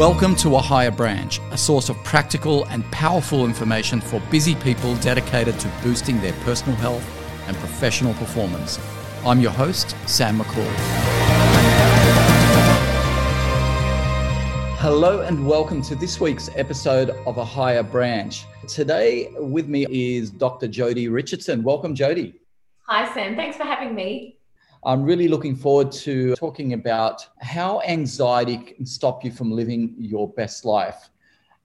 Welcome to A Higher Branch, a source of practical and powerful information for busy people dedicated to boosting their personal health and professional performance. I'm your host, Sam Makhoul. Hello and welcome to this week's episode of A Higher Branch. Today with me is Dr. Jodi Richardson. Welcome, Jodi. Hi, Sam. Thanks for having me. I'm really looking forward to talking about how anxiety can stop you from living your best life.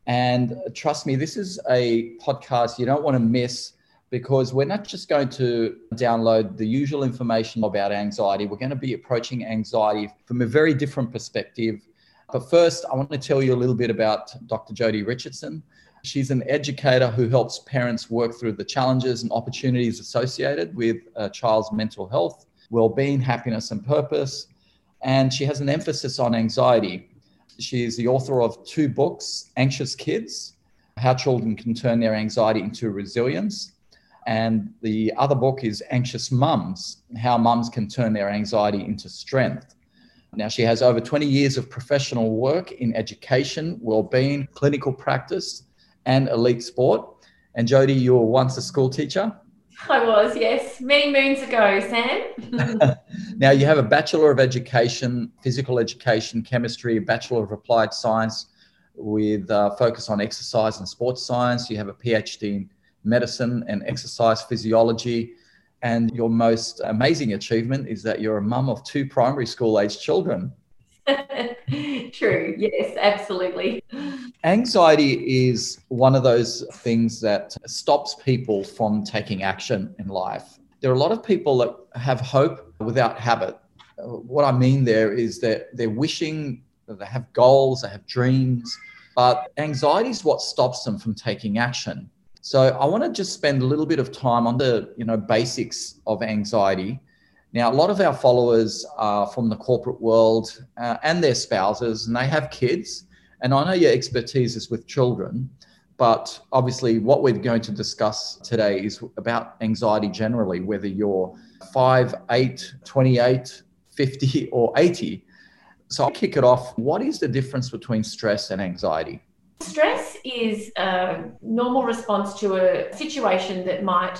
And trust me, this is a podcast you don't want to miss because we're not just going to download the usual information about anxiety. We're going to be approaching anxiety from a very different perspective. But first, I want to tell you a little bit about Dr. Jodi Richardson. She's an educator who helps parents work through the challenges and opportunities associated with a child's mental health well-being, happiness, and purpose. And she has an emphasis on anxiety. She is the author of two books, Anxious Kids, How Children Can Turn Their Anxiety into Resilience. And the other book is Anxious Mums, How Mums Can Turn Their Anxiety into Strength. Now, she has over 20 years of professional work in education, well-being, clinical practice, and elite sport. And Jodi, you were once a school teacher. I was, yes, many moons ago, Sam. now, you have a Bachelor of Education, Physical Education, Chemistry, a Bachelor of Applied Science with uh, focus on exercise and sports science. You have a PhD in Medicine and Exercise Physiology. And your most amazing achievement is that you're a mum of two primary school age children. True. Yes, absolutely. Anxiety is one of those things that stops people from taking action in life. There are a lot of people that have hope without habit. What I mean there is that they're wishing, that they have goals, they have dreams, but anxiety is what stops them from taking action. So I want to just spend a little bit of time on the, you know, basics of anxiety now, a lot of our followers are from the corporate world uh, and their spouses, and they have kids. And I know your expertise is with children, but obviously, what we're going to discuss today is about anxiety generally, whether you're 5, 8, 28, 50, or 80. So I'll kick it off. What is the difference between stress and anxiety? Stress is a normal response to a situation that might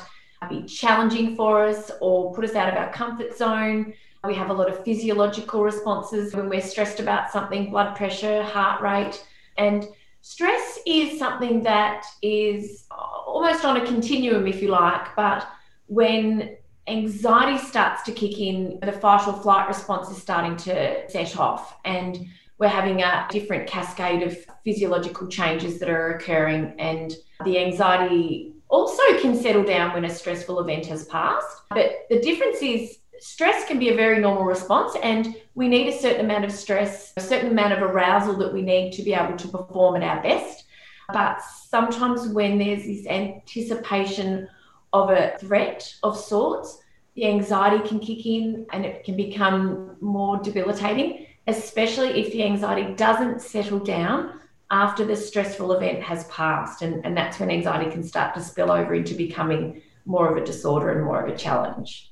be challenging for us or put us out of our comfort zone. We have a lot of physiological responses when we're stressed about something blood pressure, heart rate. And stress is something that is almost on a continuum, if you like. But when anxiety starts to kick in, the fight or flight response is starting to set off. And we're having a different cascade of physiological changes that are occurring. And the anxiety also can settle down when a stressful event has passed. But the difference is stress can be a very normal response and we need a certain amount of stress, a certain amount of arousal that we need to be able to perform at our best. But sometimes when there's this anticipation of a threat of sorts, the anxiety can kick in and it can become more debilitating, especially if the anxiety doesn't settle down after the stressful event has passed. And, and that's when anxiety can start to spill over into becoming more of a disorder and more of a challenge.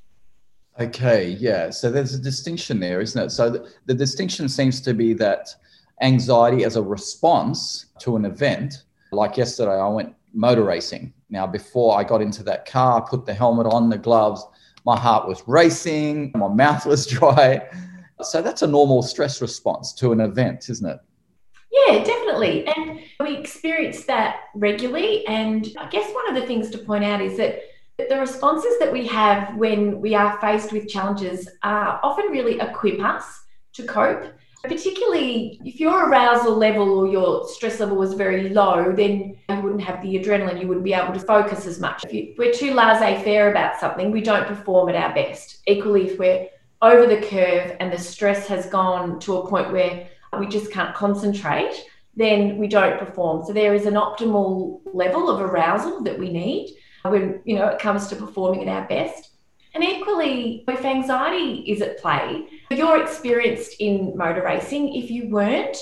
Okay, yeah. So there's a distinction there, isn't it? So the, the distinction seems to be that anxiety as a response to an event, like yesterday, I went motor racing. Now, before I got into that car, put the helmet on, the gloves, my heart was racing, my mouth was dry. So that's a normal stress response to an event, isn't it? Yeah, definitely. And we experience that regularly. And I guess one of the things to point out is that the responses that we have when we are faced with challenges are often really equip us to cope. Particularly if your arousal level or your stress level was very low, then you wouldn't have the adrenaline, you wouldn't be able to focus as much. If we're too laissez faire about something, we don't perform at our best. Equally, if we're over the curve and the stress has gone to a point where we just can't concentrate, then we don't perform. So there is an optimal level of arousal that we need when you know it comes to performing at our best. And equally, if anxiety is at play, you're experienced in motor racing. If you weren't,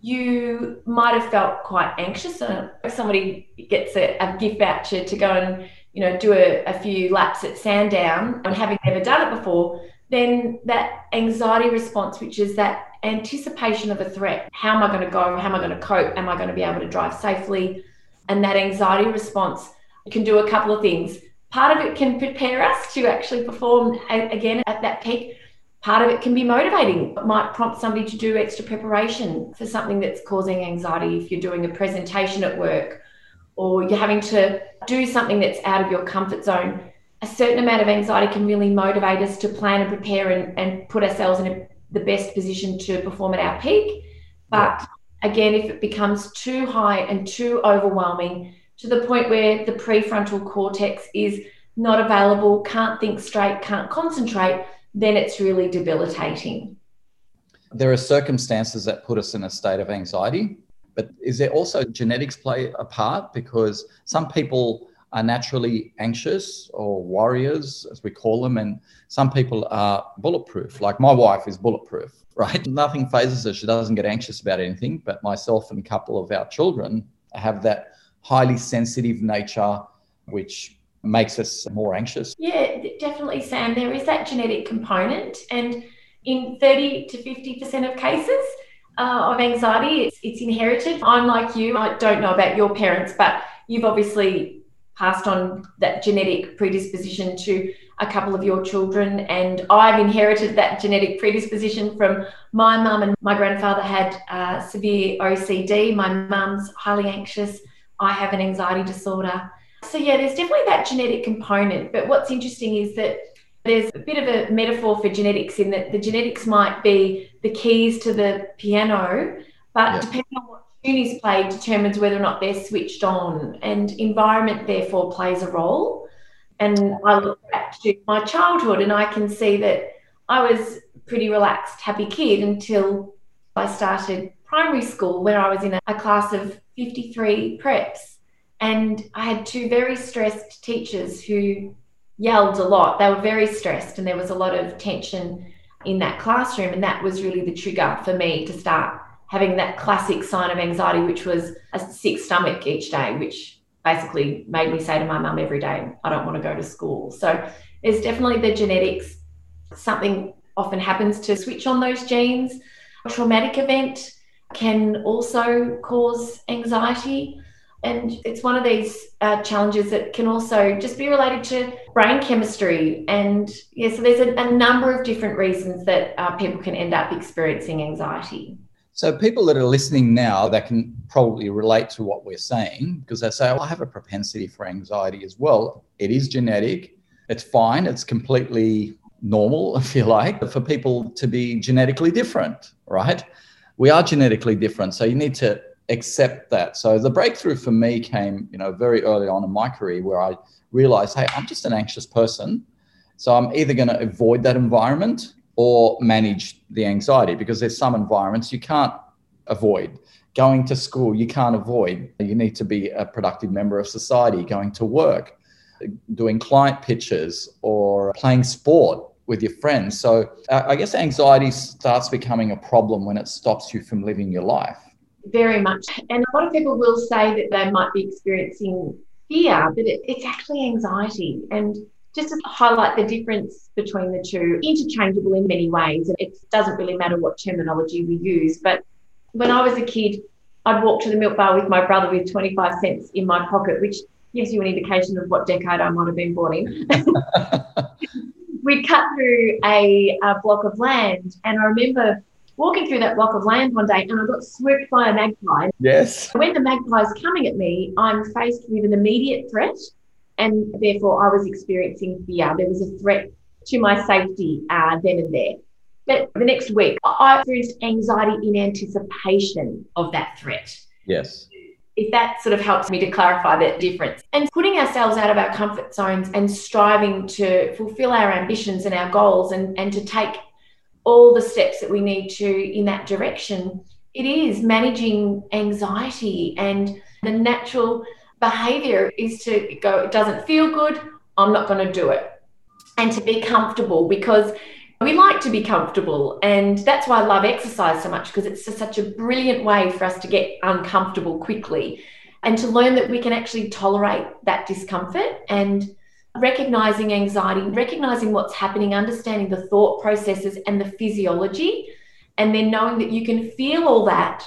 you might have felt quite anxious. And if somebody gets a, a gift voucher to go and you know do a, a few laps at Sandown and having never done it before, then that anxiety response, which is that anticipation of a threat how am I going to go? How am I going to cope? Am I going to be able to drive safely? And that anxiety response can do a couple of things. Part of it can prepare us to actually perform again at that peak. Part of it can be motivating. It might prompt somebody to do extra preparation for something that's causing anxiety if you're doing a presentation at work or you're having to do something that's out of your comfort zone a certain amount of anxiety can really motivate us to plan and prepare and, and put ourselves in a, the best position to perform at our peak. But again, if it becomes too high and too overwhelming to the point where the prefrontal cortex is not available, can't think straight, can't concentrate, then it's really debilitating. There are circumstances that put us in a state of anxiety, but is there also genetics play a part? Because some people are naturally anxious or warriors, as we call them, and some people are bulletproof. Like my wife is bulletproof, right? Nothing fazes her. She doesn't get anxious about anything. But myself and a couple of our children have that highly sensitive nature, which makes us more anxious. Yeah, definitely, Sam. There is that genetic component. And in 30 to 50% of cases, uh, of anxiety, it's, it's inherited. I'm like you, I don't know about your parents, but you've obviously passed on that genetic predisposition to a couple of your children. And I've inherited that genetic predisposition from my mum, and my grandfather had uh, severe OCD. My mum's highly anxious. I have an anxiety disorder. So, yeah, there's definitely that genetic component. But what's interesting is that there's a bit of a metaphor for genetics in that the genetics might be the keys to the piano, but yeah. depending on what tune is played determines whether or not they're switched on, and environment therefore plays a role. And I look back to my childhood and I can see that I was pretty relaxed, happy kid until I started primary school, where I was in a class of 53 preps. And I had two very stressed teachers who yelled a lot. They were very stressed, and there was a lot of tension in that classroom. And that was really the trigger for me to start having that classic sign of anxiety, which was a sick stomach each day, which basically made me say to my mum every day, I don't want to go to school. So there's definitely the genetics. Something often happens to switch on those genes. A traumatic event can also cause anxiety. And it's one of these uh, challenges that can also just be related to brain chemistry. And yeah, so there's a, a number of different reasons that uh, people can end up experiencing anxiety. So people that are listening now that can probably relate to what we're saying because they say, oh, I have a propensity for anxiety as well. It is genetic. It's fine. It's completely normal, if you like, for people to be genetically different, right? We are genetically different. So you need to accept that. So the breakthrough for me came, you know, very early on in my career where I realized, hey, I'm just an anxious person. So I'm either going to avoid that environment or manage the anxiety because there's some environments you can't avoid. Going to school, you can't avoid. You need to be a productive member of society, going to work, doing client pitches, or playing sport with your friends. So I guess anxiety starts becoming a problem when it stops you from living your life. Very much. And a lot of people will say that they might be experiencing fear, but it, it's actually anxiety. And just to highlight the difference between the two, interchangeable in many ways. And it doesn't really matter what terminology we use. But when I was a kid, I'd walk to the milk bar with my brother with 25 cents in my pocket, which gives you an indication of what decade I might have been born in. We'd cut through a, a block of land, and I remember walking through that block of land one day and I got swooped by a magpie. Yes. When the magpie is coming at me, I'm faced with an immediate threat and therefore I was experiencing fear. There was a threat to my safety uh, then and there. But the next week, I experienced anxiety in anticipation of that threat. Yes. If that sort of helps me to clarify that difference. And putting ourselves out of our comfort zones and striving to fulfill our ambitions and our goals and, and to take all the steps that we need to in that direction, it is managing anxiety and the natural behavior is to go, it doesn't feel good, I'm not going to do it. And to be comfortable because we like to be comfortable. And that's why I love exercise so much because it's just such a brilliant way for us to get uncomfortable quickly and to learn that we can actually tolerate that discomfort. And recognizing anxiety, recognizing what's happening, understanding the thought processes and the physiology, and then knowing that you can feel all that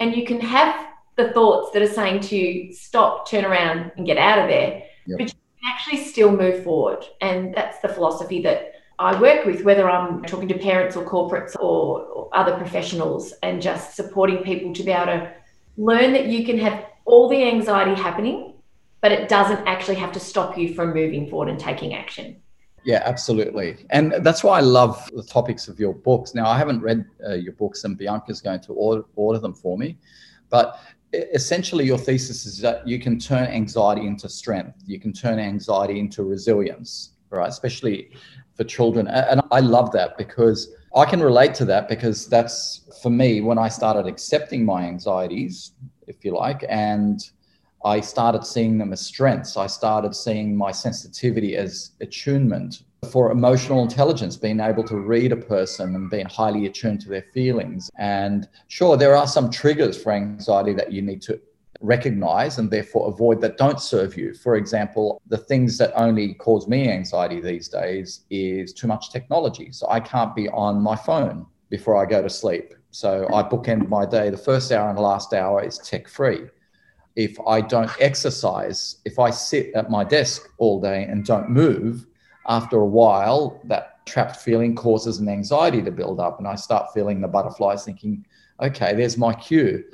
and you can have the thoughts that are saying to you, stop, turn around, and get out of there. Yep. But you can actually still move forward. And that's the philosophy that I work with, whether I'm talking to parents or corporates or, or other professionals, and just supporting people to be able to learn that you can have all the anxiety happening, but it doesn't actually have to stop you from moving forward and taking action. Yeah, absolutely. And that's why I love the topics of your books. Now, I haven't read uh, your books, and Bianca's going to order, order them for me. But essentially, your thesis is that you can turn anxiety into strength, you can turn anxiety into resilience, right? Especially for children. And I love that because I can relate to that because that's for me when I started accepting my anxieties, if you like, and I started seeing them as strengths. I started seeing my sensitivity as attunement for emotional intelligence, being able to read a person and being highly attuned to their feelings. And sure, there are some triggers for anxiety that you need to recognize and therefore avoid that don't serve you. For example, the things that only cause me anxiety these days is too much technology. So I can't be on my phone before I go to sleep. So I bookend my day. The first hour and the last hour is tech free if I don't exercise, if I sit at my desk all day and don't move, after a while, that trapped feeling causes an anxiety to build up. And I start feeling the butterflies, thinking, okay, there's my cue.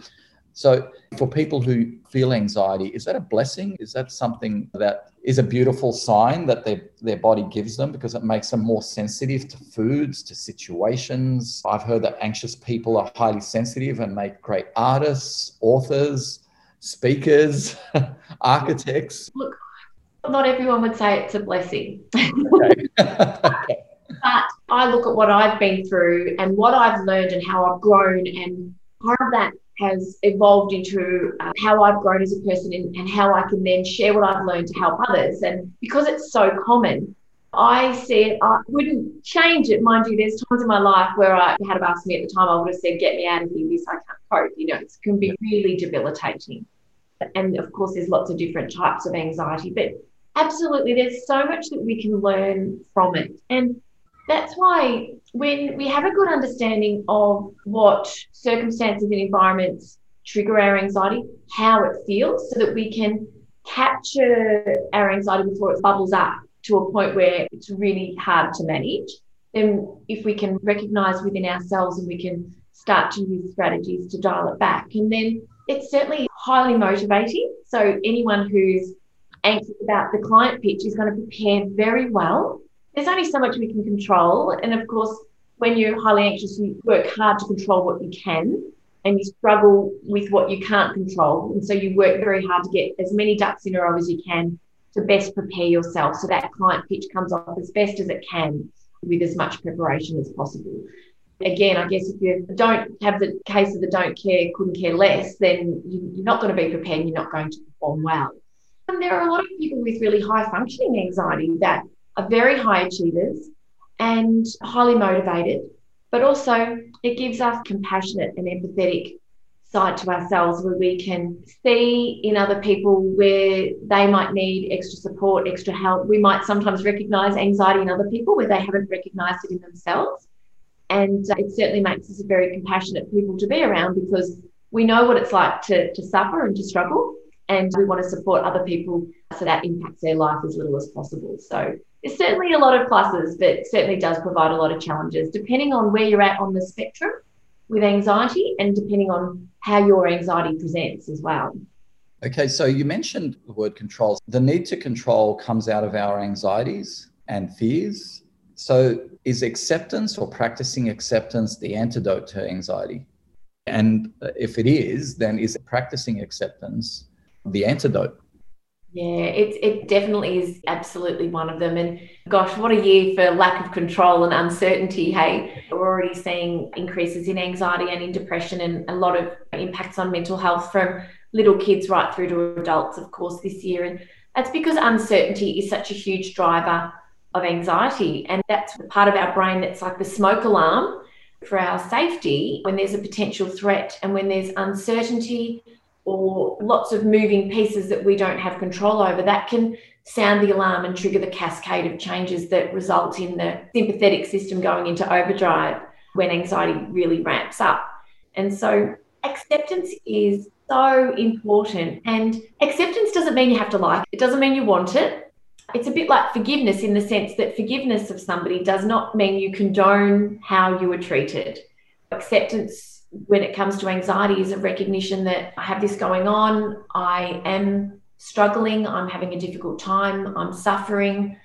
So, for people who feel anxiety, is that a blessing? Is that something that is a beautiful sign that their, their body gives them because it makes them more sensitive to foods, to situations? I've heard that anxious people are highly sensitive and make great artists, authors speakers, architects? Look, not everyone would say it's a blessing. okay. but I look at what I've been through and what I've learned and how I've grown, and part of that has evolved into uh, how I've grown as a person and, and how I can then share what I've learned to help others. And because it's so common, I said I wouldn't change it. Mind you, there's times in my life where I had asked me at the time, I would have said, get me out of here, this I can't cope. You know, it can be really debilitating. And of course, there's lots of different types of anxiety, but absolutely, there's so much that we can learn from it. And that's why when we have a good understanding of what circumstances and environments trigger our anxiety, how it feels, so that we can capture our anxiety before it bubbles up to a point where it's really hard to manage, then if we can recognize within ourselves and we can start to use strategies to dial it back. And then it's certainly highly motivating. So anyone who's anxious about the client pitch is going to prepare very well. There's only so much we can control. And of course, when you're highly anxious, you work hard to control what you can and you struggle with what you can't control. And so you work very hard to get as many ducks in a row as you can to best prepare yourself so that client pitch comes off as best as it can with as much preparation as possible. Again, I guess if you don't have the case of the don't care, couldn't care less, then you're not going to be prepared, you're not going to perform well. And there are a lot of people with really high functioning anxiety that are very high achievers and highly motivated, but also it gives us compassionate and empathetic side to ourselves where we can see in other people where they might need extra support, extra help. We might sometimes recognize anxiety in other people where they haven't recognized it in themselves. And it certainly makes us a very compassionate people to be around because we know what it's like to, to suffer and to struggle. And we want to support other people so that impacts their life as little as possible. So there's certainly a lot of pluses, but certainly does provide a lot of challenges depending on where you're at on the spectrum with anxiety and depending on how your anxiety presents as well. Okay, so you mentioned the word control. The need to control comes out of our anxieties and fears. So, is acceptance or practicing acceptance the antidote to anxiety? And if it is, then is practicing acceptance the antidote? Yeah, it, it definitely is absolutely one of them. And gosh, what a year for lack of control and uncertainty. Hey, we're already seeing increases in anxiety and in depression and a lot of impacts on mental health from little kids right through to adults, of course, this year. And that's because uncertainty is such a huge driver of anxiety. And that's the part of our brain that's like the smoke alarm for our safety when there's a potential threat and when there's uncertainty or lots of moving pieces that we don't have control over, that can sound the alarm and trigger the cascade of changes that result in the sympathetic system going into overdrive when anxiety really ramps up. And so acceptance is so important. And acceptance doesn't mean you have to like it, it doesn't mean you want it. It's a bit like forgiveness in the sense that forgiveness of somebody does not mean you condone how you were treated. Acceptance when it comes to anxiety is a recognition that I have this going on, I am struggling, I'm having a difficult time, I'm suffering.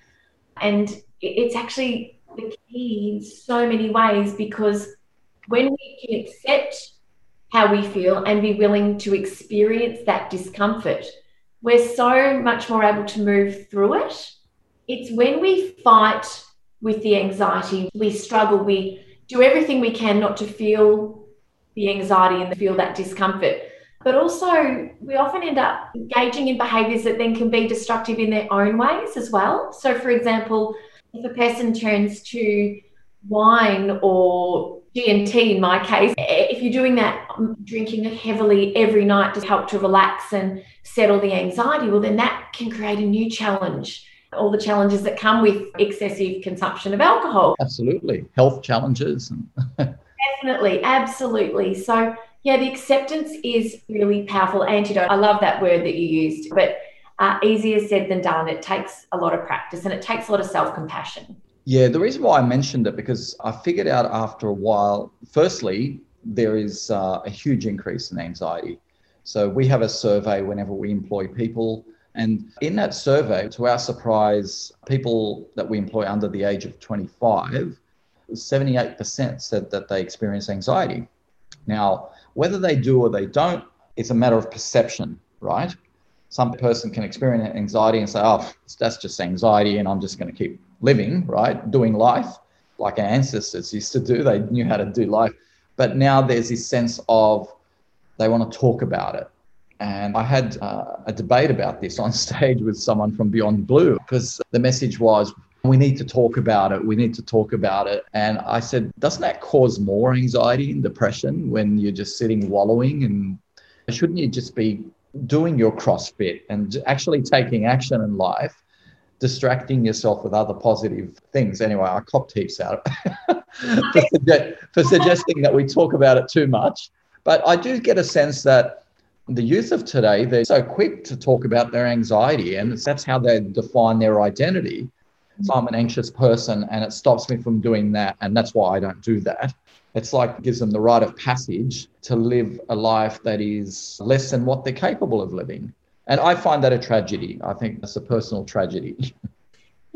And it's actually the key in so many ways because when we can accept how we feel and be willing to experience that discomfort, we're so much more able to move through it. It's when we fight with the anxiety, we struggle, we do everything we can not to feel the anxiety and the feel that discomfort. But also, we often end up engaging in behaviors that then can be destructive in their own ways as well. So, for example, if a person turns to wine or G&T in my case, if you're doing that, um, drinking heavily every night to help to relax and settle the anxiety, well, then that can create a new challenge. All the challenges that come with excessive consumption of alcohol. Absolutely. Health challenges. Definitely. Absolutely. So, yeah, the acceptance is really powerful antidote. I love that word that you used, but uh, easier said than done. It takes a lot of practice and it takes a lot of self compassion. Yeah, the reason why I mentioned it because I figured out after a while, firstly, there is uh, a huge increase in anxiety. So we have a survey whenever we employ people. And in that survey, to our surprise, people that we employ under the age of 25, 78% said that they experience anxiety. Now, whether they do or they don't, it's a matter of perception, right? Some person can experience anxiety and say, oh, that's just anxiety and I'm just going to keep living, right? Doing life like our ancestors used to do. They knew how to do life. But now there's this sense of they want to talk about it. And I had uh, a debate about this on stage with someone from Beyond Blue because the message was, we need to talk about it. We need to talk about it. And I said, doesn't that cause more anxiety and depression when you're just sitting wallowing? And shouldn't you just be doing your CrossFit and actually taking action in life distracting yourself with other positive things. Anyway, I copped heaps out for, suge- for suggesting that we talk about it too much. But I do get a sense that the youth of today, they're so quick to talk about their anxiety, and that's how they define their identity. So I'm an anxious person, and it stops me from doing that. And that's why I don't do that. It's like it gives them the rite of passage to live a life that is less than what they're capable of living. And I find that a tragedy. I think that's a personal tragedy.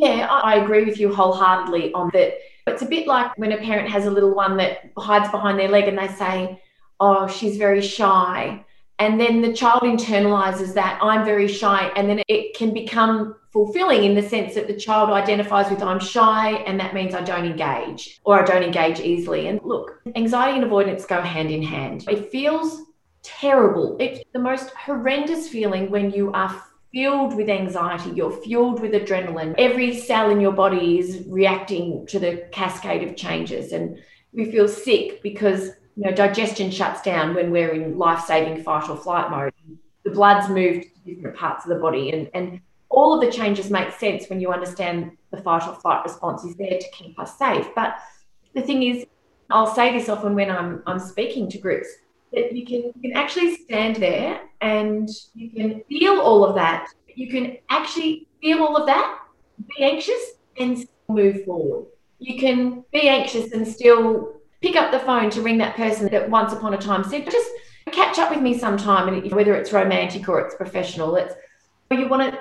Yeah, I agree with you wholeheartedly on that. It's a bit like when a parent has a little one that hides behind their leg and they say, Oh, she's very shy. And then the child internalizes that I'm very shy. And then it can become fulfilling in the sense that the child identifies with I'm shy and that means I don't engage or I don't engage easily. And look, anxiety and avoidance go hand in hand. It feels terrible. It's the most horrendous feeling when you are filled with anxiety, you're fueled with adrenaline. Every cell in your body is reacting to the cascade of changes. And we feel sick because you know digestion shuts down when we're in life-saving fight or flight mode. The blood's moved to different parts of the body. And, and all of the changes make sense when you understand the fight or flight response is there to keep us safe. But the thing is, I'll say this often when I'm I'm speaking to groups that you can you can actually stand there and you can feel all of that. You can actually feel all of that, be anxious and move forward. You can be anxious and still pick up the phone to ring that person that once upon a time said, just catch up with me sometime. And whether it's romantic or it's professional, it's you want to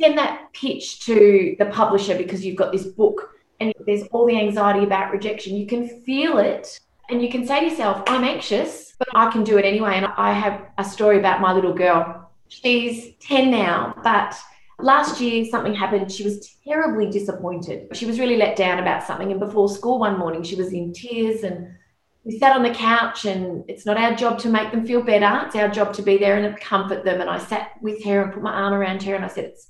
send that pitch to the publisher because you've got this book and there's all the anxiety about rejection. You can feel it and you can say to yourself, I'm anxious, but I can do it anyway. And I have a story about my little girl. She's 10 now, but last year something happened. She was terribly disappointed. She was really let down about something. And before school one morning, she was in tears and we sat on the couch and it's not our job to make them feel better. It's our job to be there and comfort them. And I sat with her and put my arm around her and I said, it's,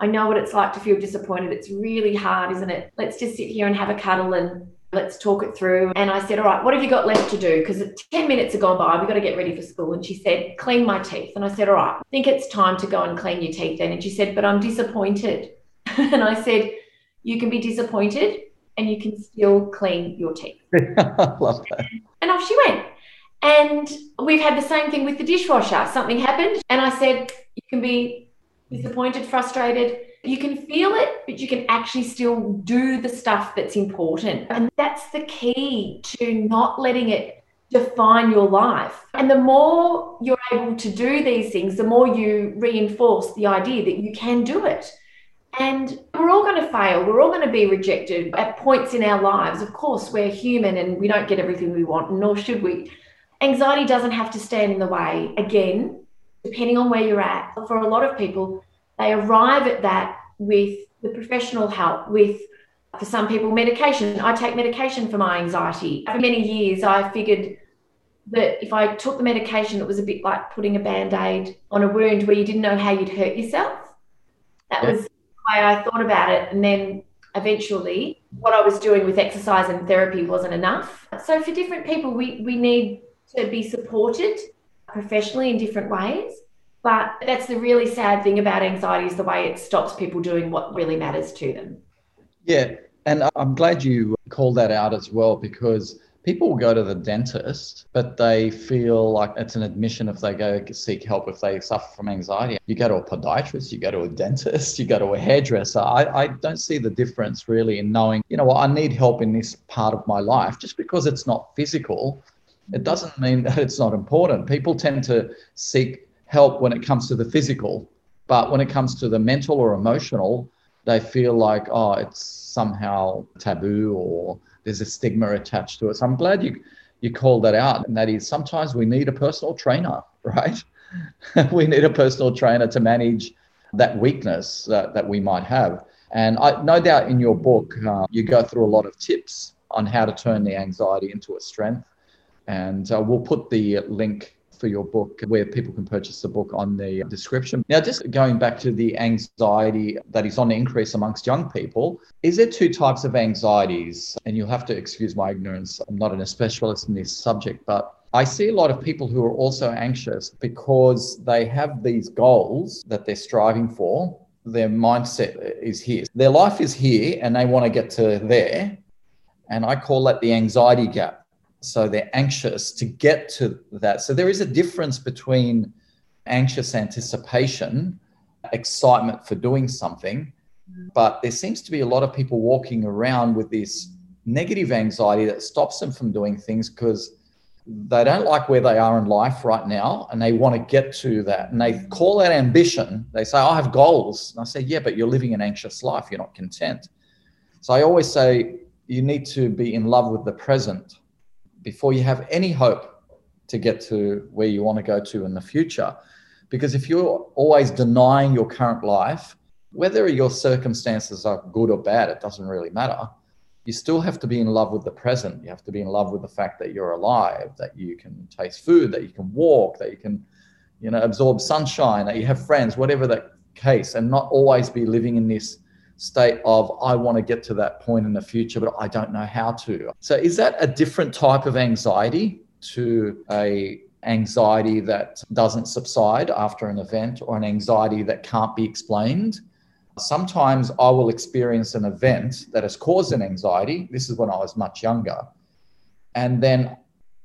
I know what it's like to feel disappointed. It's really hard, isn't it? Let's just sit here and have a cuddle and let's talk it through. And I said, All right, what have you got left to do? Because 10 minutes have gone by, we've got to get ready for school. And she said, Clean my teeth. And I said, All right, I think it's time to go and clean your teeth then. And she said, But I'm disappointed. and I said, You can be disappointed and you can still clean your teeth. Love that. And off she went. And we've had the same thing with the dishwasher. Something happened, and I said, You can be disappointed, frustrated. You can feel it, but you can actually still do the stuff that's important. And that's the key to not letting it define your life. And the more you're able to do these things, the more you reinforce the idea that you can do it. And we're all going to fail. We're all going to be rejected at points in our lives. Of course, we're human and we don't get everything we want, nor should we. Anxiety doesn't have to stand in the way. Again, depending on where you're at, for a lot of people, they arrive at that with the professional help, with for some people, medication. I take medication for my anxiety. For many years, I figured that if I took the medication, it was a bit like putting a band aid on a wound where you didn't know how you'd hurt yourself. That was the way I thought about it. And then eventually, what I was doing with exercise and therapy wasn't enough. So, for different people, we, we need to be supported professionally in different ways. But that's the really sad thing about anxiety is the way it stops people doing what really matters to them. Yeah. And I'm glad you called that out as well because people will go to the dentist, but they feel like it's an admission if they go seek help if they suffer from anxiety. You go to a podiatrist, you go to a dentist, you go to a hairdresser. I, I don't see the difference really in knowing, you know what, I need help in this part of my life. Just because it's not physical, it doesn't mean that it's not important. People tend to seek help when it comes to the physical, but when it comes to the mental or emotional, they feel like, oh, it's somehow taboo or there's a stigma attached to it. So I'm glad you you called that out, and that is sometimes we need a personal trainer, right? we need a personal trainer to manage that weakness that, that we might have. And I no doubt in your book uh, you go through a lot of tips on how to turn the anxiety into a strength, and uh, we'll put the link for your book where people can purchase the book on the description. Now, just going back to the anxiety that is on the increase amongst young people, is there two types of anxieties? And you'll have to excuse my ignorance. I'm not a specialist in this subject, but I see a lot of people who are also anxious because they have these goals that they're striving for. Their mindset is here. Their life is here and they want to get to there. And I call that the anxiety gap so they're anxious to get to that. So there is a difference between anxious anticipation, excitement for doing something, but there seems to be a lot of people walking around with this negative anxiety that stops them from doing things because they don't like where they are in life right now and they want to get to that. And they call that ambition. They say i have goals. And i say yeah but you're living an anxious life. You're not content. So i always say you need to be in love with the present before you have any hope to get to where you want to go to in the future. Because if you're always denying your current life, whether your circumstances are good or bad, it doesn't really matter. You still have to be in love with the present. You have to be in love with the fact that you're alive, that you can taste food, that you can walk, that you can, you know, absorb sunshine, that you have friends, whatever the case, and not always be living in this state of I want to get to that point in the future, but I don't know how to. So is that a different type of anxiety to a anxiety that doesn't subside after an event or an anxiety that can't be explained? Sometimes I will experience an event that has caused an anxiety. This is when I was much younger. And then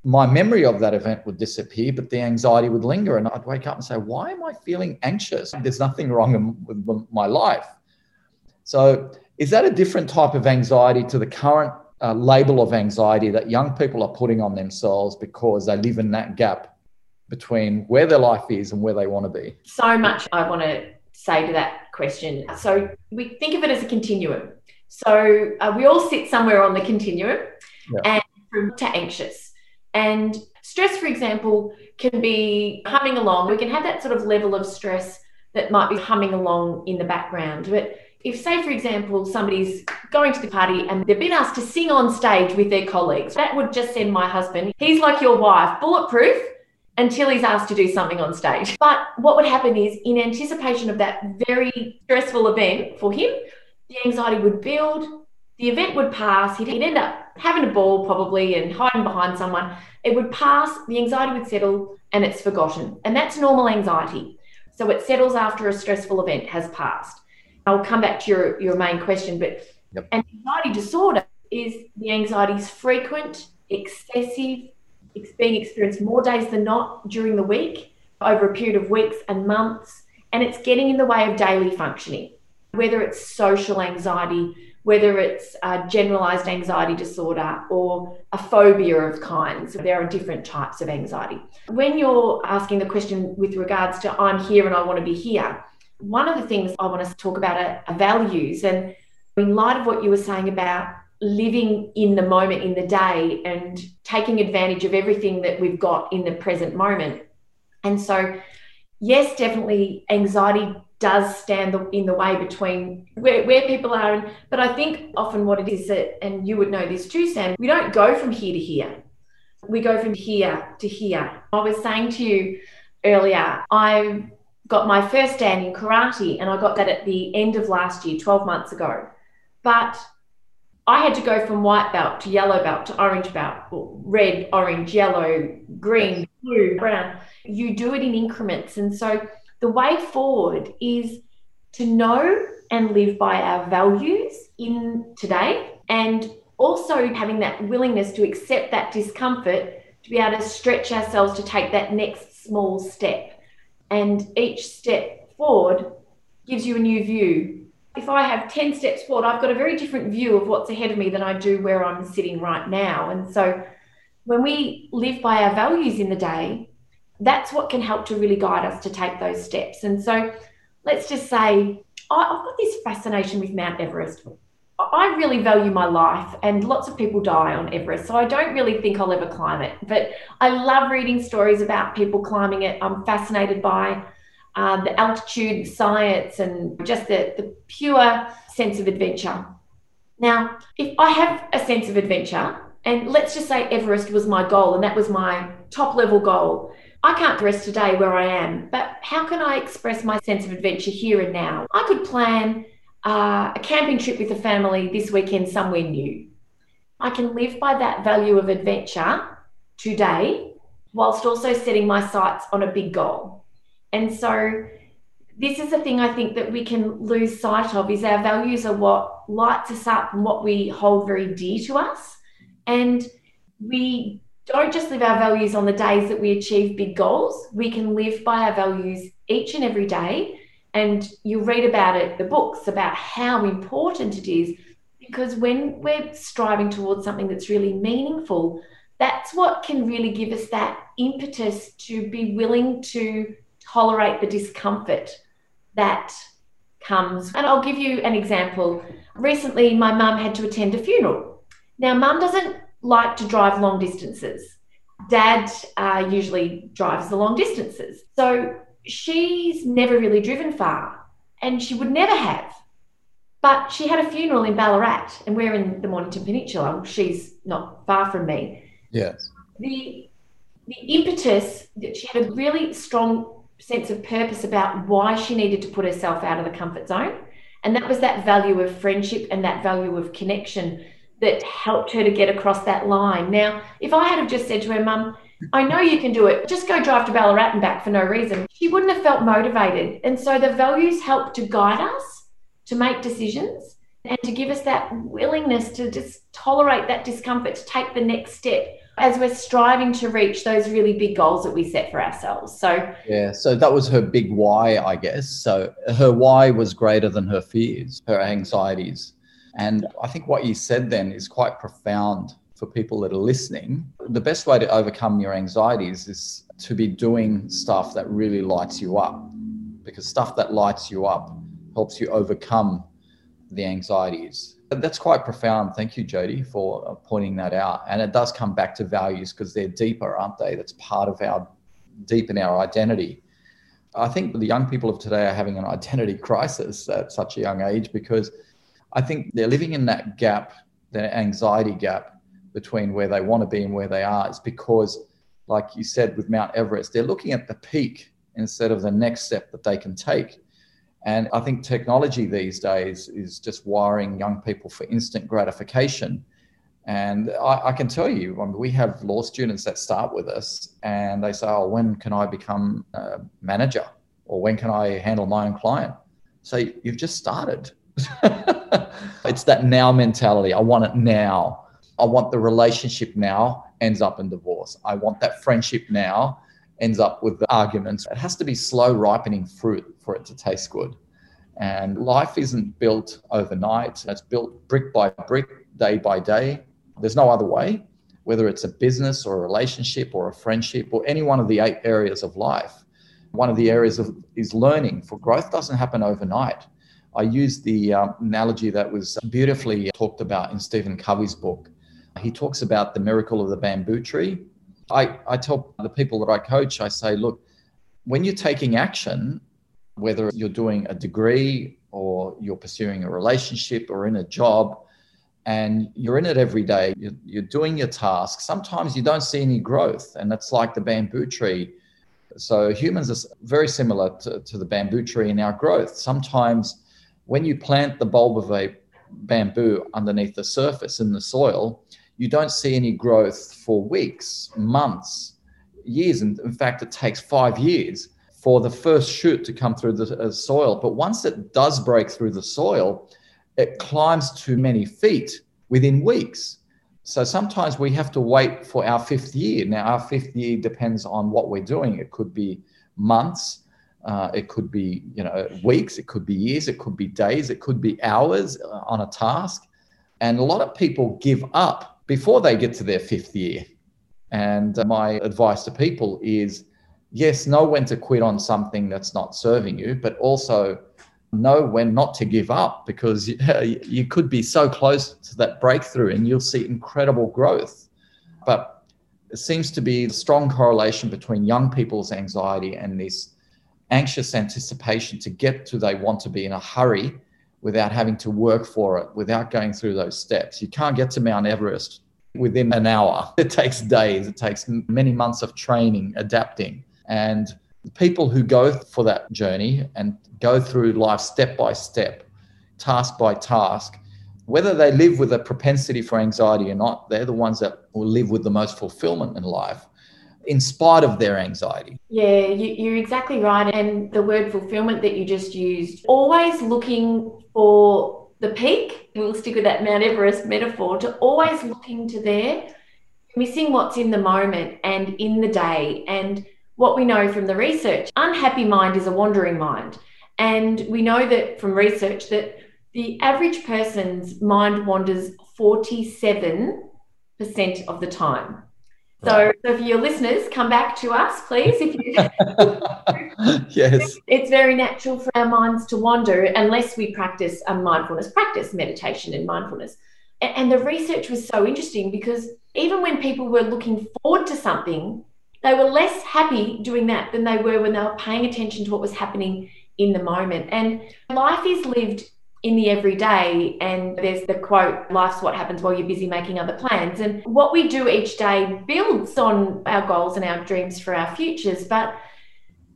my memory of that event would disappear, but the anxiety would linger. And I'd wake up and say, Why am I feeling anxious? There's nothing wrong with my life. So, is that a different type of anxiety to the current uh, label of anxiety that young people are putting on themselves because they live in that gap between where their life is and where they want to be? So much I want to say to that question. So, we think of it as a continuum. So, uh, we all sit somewhere on the continuum yeah. and from to anxious. And stress, for example, can be humming along. We can have that sort of level of stress that might be humming along in the background. But if, say, for example, somebody's going to the party and they've been asked to sing on stage with their colleagues, that would just send my husband, he's like your wife, bulletproof until he's asked to do something on stage. But what would happen is, in anticipation of that very stressful event for him, the anxiety would build the event would pass. He'd, he'd end up having a ball probably and hiding behind someone. It would pass, the anxiety would settle, and it's forgotten. And that's normal anxiety. So it settles after a stressful event has passed. I'll come back to your, your main question, but yep. anxiety disorder is the anxiety is frequent, excessive, it's being experienced more days than not during the week, over a period of weeks and months, and it's getting in the way of daily functioning, whether it's social anxiety, whether it's a generalized anxiety disorder or a phobia of kinds. There are different types of anxiety. When you're asking the question with regards to I'm here and I want to be here, one of the things I want to talk about are, values. And in light of what you were saying about living in the moment, in the day, and taking advantage of everything that we've got in the present moment. And so, yes, definitely anxiety does stand in the way between where, where people are. And, But I think often what it is that, and you would know this too, Sam, we don't go from here to here. We go from here to here. I was saying to you earlier, I got my first dan in karate and I got that at the end of last year, 12 months ago. But I had to go from white belt to yellow belt to orange belt, red, orange, yellow, green, blue, brown. You do it in increments. And so the way forward is to know and live by our values in today and also having that willingness to accept that discomfort to be able to stretch ourselves to take that next small step. And each step forward gives you a new view. If I have 10 steps forward, I've got a very different view of what's ahead of me than I do where I'm sitting right now. And so when we live by our values in the day, that's what can help to really guide us to take those steps. And so let's just say I've got this fascination with Mount Everest. I really value my life, and lots of people die on Everest. So I don't really think I'll ever climb it. But I love reading stories about people climbing it. I'm fascinated by uh, the altitude, science, and just the, the pure sense of adventure. Now, if I have a sense of adventure, and let's just say Everest was my goal, and that was my top level goal, I can't dress today where I am, but how can I express my sense of adventure here and now? I could plan uh, a camping trip with the family this weekend somewhere new. I can live by that value of adventure today, whilst also setting my sights on a big goal. And so, this is the thing I think that we can lose sight of is our values are what lights us up and what we hold very dear to us. And we don't just live our values on the days that we achieve big goals. We can live by our values each and every day. And you read about it, the books about how important it is. Because when we're striving towards something that's really meaningful, that's what can really give us that impetus to be willing to tolerate the discomfort that comes. And I'll give you an example. Recently, my mum had to attend a funeral. Now, mum doesn't like to drive long distances. Dad uh, usually drives the long distances. So she's never really driven far and she would never have. But she had a funeral in Ballarat and we're in the Mornington Peninsula. She's not far from me. Yes. The, the impetus that she had a really strong sense of purpose about why she needed to put herself out of the comfort zone. And that was that value of friendship and that value of connection that helped her to get across that line. Now, if I had have just said to her, Mum, I know you can do it, just go drive to Ballarat and back for no reason, she wouldn't have felt motivated. And so the values help to guide us to make decisions and to give us that willingness to just tolerate that discomfort, to take the next step as we're striving to reach those really big goals that we set for ourselves. So, yeah, so that was her big why, I guess. So her why was greater than her fears, her anxieties. And I think what you said then is quite profound for people that are listening. The best way to overcome your anxieties is to be doing stuff that really lights you up, because stuff that lights you up helps you overcome the anxieties. That's quite profound. Thank you, Jodi, for uh, pointing that out. And it does come back to values because they're deeper, aren't they? That's part of our deep in our identity. I think the young people of today are having an identity crisis at such a young age because I think they're living in that gap, that anxiety gap between where they want to be and where they are. is because, like you said, with Mount Everest, they're looking at the peak instead of the next step that they can take. And I think technology these days is just wiring young people for instant gratification. And I, I can tell you, I mean, we have law students that start with us and they say, Oh, when can I become a manager? Or when can I handle my own client? So you've just started. it's that now mentality. I want it now. I want the relationship now, ends up in divorce. I want that friendship now, ends up with the arguments. It has to be slow ripening fruit for it to taste good. And life isn't built overnight, it's built brick by brick, day by day. There's no other way, whether it's a business or a relationship or a friendship or any one of the eight areas of life. One of the areas of, is learning, for growth doesn't happen overnight. I use the um, analogy that was beautifully talked about in Stephen Covey's book. He talks about the miracle of the bamboo tree. I, I tell the people that I coach, I say, look, when you're taking action, whether you're doing a degree or you're pursuing a relationship or in a job, and you're in it every day, you're, you're doing your task. Sometimes you don't see any growth, and it's like the bamboo tree. So humans are very similar to, to the bamboo tree in our growth. Sometimes when you plant the bulb of a bamboo underneath the surface in the soil, you don't see any growth for weeks, months, years. And in fact, it takes five years for the first shoot to come through the uh, soil. But once it does break through the soil, it climbs to many feet within weeks. So sometimes we have to wait for our fifth year. Now, our fifth year depends on what we're doing. It could be months, uh, it could be you know weeks, it could be years, it could be days, it could be hours uh, on a task. And a lot of people give up before they get to their fifth year. And my advice to people is yes, know when to quit on something that's not serving you, but also know when not to give up because you could be so close to that breakthrough and you'll see incredible growth. But it seems to be a strong correlation between young people's anxiety and this anxious anticipation to get to they want to be in a hurry without having to work for it, without going through those steps. You can't get to Mount Everest within an hour. It takes days, it takes many months of training, adapting. And people who go for that journey and go through life step by step, task by task, whether they live with a propensity for anxiety or not, they're the ones that will live with the most fulfillment in life in spite of their anxiety. Yeah, you, are exactly right. And the word fulfillment that you just used, always looking for the peak. We'll stick with that Mount Everest metaphor to always looking to there, missing what's in the moment and in the day. And what we know from the research, unhappy mind is a wandering mind. And we know that from research that the average person's mind wanders 47% of the time. So, so for your listeners, come back to us, please. If you, yes, it's very natural for our minds to wander unless we practice a mindfulness practice, meditation and mindfulness. And the research was so interesting because even when people were looking forward to something, they were less happy doing that than they were when they were paying attention to what was happening in the moment. And life is lived in the everyday. And there's the quote, life's what happens while you're busy making other plans. And what we do each day builds on our goals and our dreams for our futures. But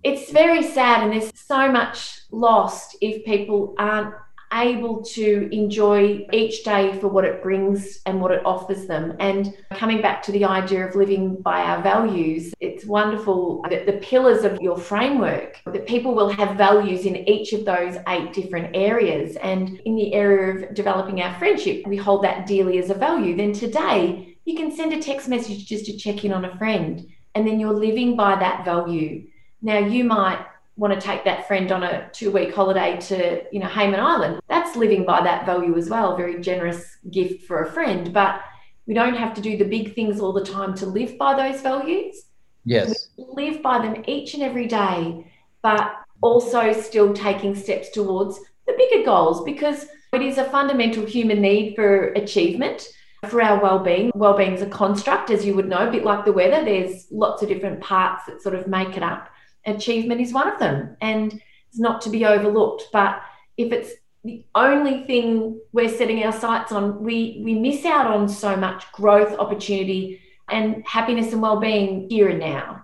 it's very sad, and there's so much lost if people aren't able to enjoy each day for what it brings and what it offers them. And coming back to the idea of living by our values, it's wonderful that the pillars of your framework, that people will have values in each of those eight different areas. And in the area of developing our friendship, we hold that dearly as a value. Then today, you can send a text message just to check in on a friend, and then you're living by that value. Now, you might want to take that friend on a two week holiday to, you know, Hayman Island. That's living by that value as well. Very generous gift for a friend. But we don't have to do the big things all the time to live by those values. Yes. We live by them each and every day, but also still taking steps towards the bigger goals because it is a fundamental human need for achievement for our well-being well-being is a construct as you would know a bit like the weather there's lots of different parts that sort of make it up achievement is one of them and it's not to be overlooked but if it's the only thing we're setting our sights on we we miss out on so much growth opportunity and happiness and well-being here and now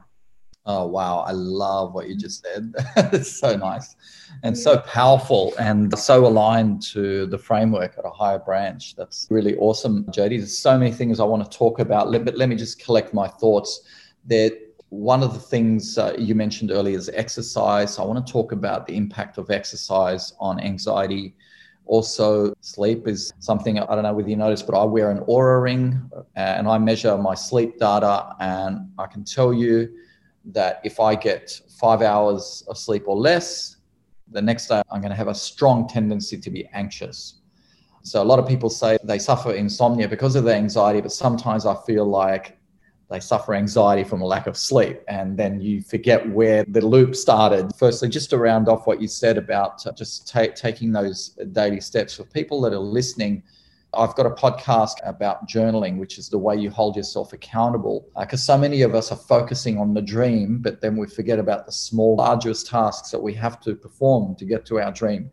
Oh, wow. I love what you mm. just said. it's so nice and so powerful and so aligned to the framework at a higher branch. That's really awesome, Jodi. There's so many things I want to talk about, but let me just collect my thoughts. That one of the things uh, you mentioned earlier is exercise. I want to talk about the impact of exercise on anxiety. Also, sleep is something I don't know whether you noticed, but I wear an Oura ring uh, and I measure my sleep data, and I can tell you that if I get five hours of sleep or less, the next day I'm going to have a strong tendency to be anxious. So a lot of people say they suffer insomnia because of their anxiety, but sometimes I feel like they suffer anxiety from a lack of sleep. And then you forget where the loop started. Firstly, just to round off what you said about just ta- taking those daily steps for people that are listening I've got a podcast about journaling, which is the way you hold yourself accountable. Because uh, so many of us are focusing on the dream, but then we forget about the small, arduous tasks that we have to perform to get to our dream.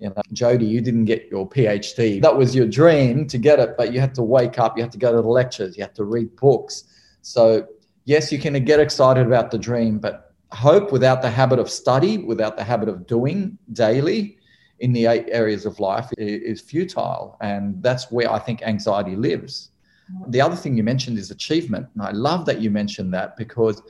You know, Jodi, you didn't get your PhD. That was your dream to get it, but you had to wake up, you had to go to the lectures, you had to read books. So, yes, you can get excited about the dream, but hope without the habit of study, without the habit of doing daily, in the eight areas of life is futile. And that's where I think anxiety lives. The other thing you mentioned is achievement. And I love that you mentioned that because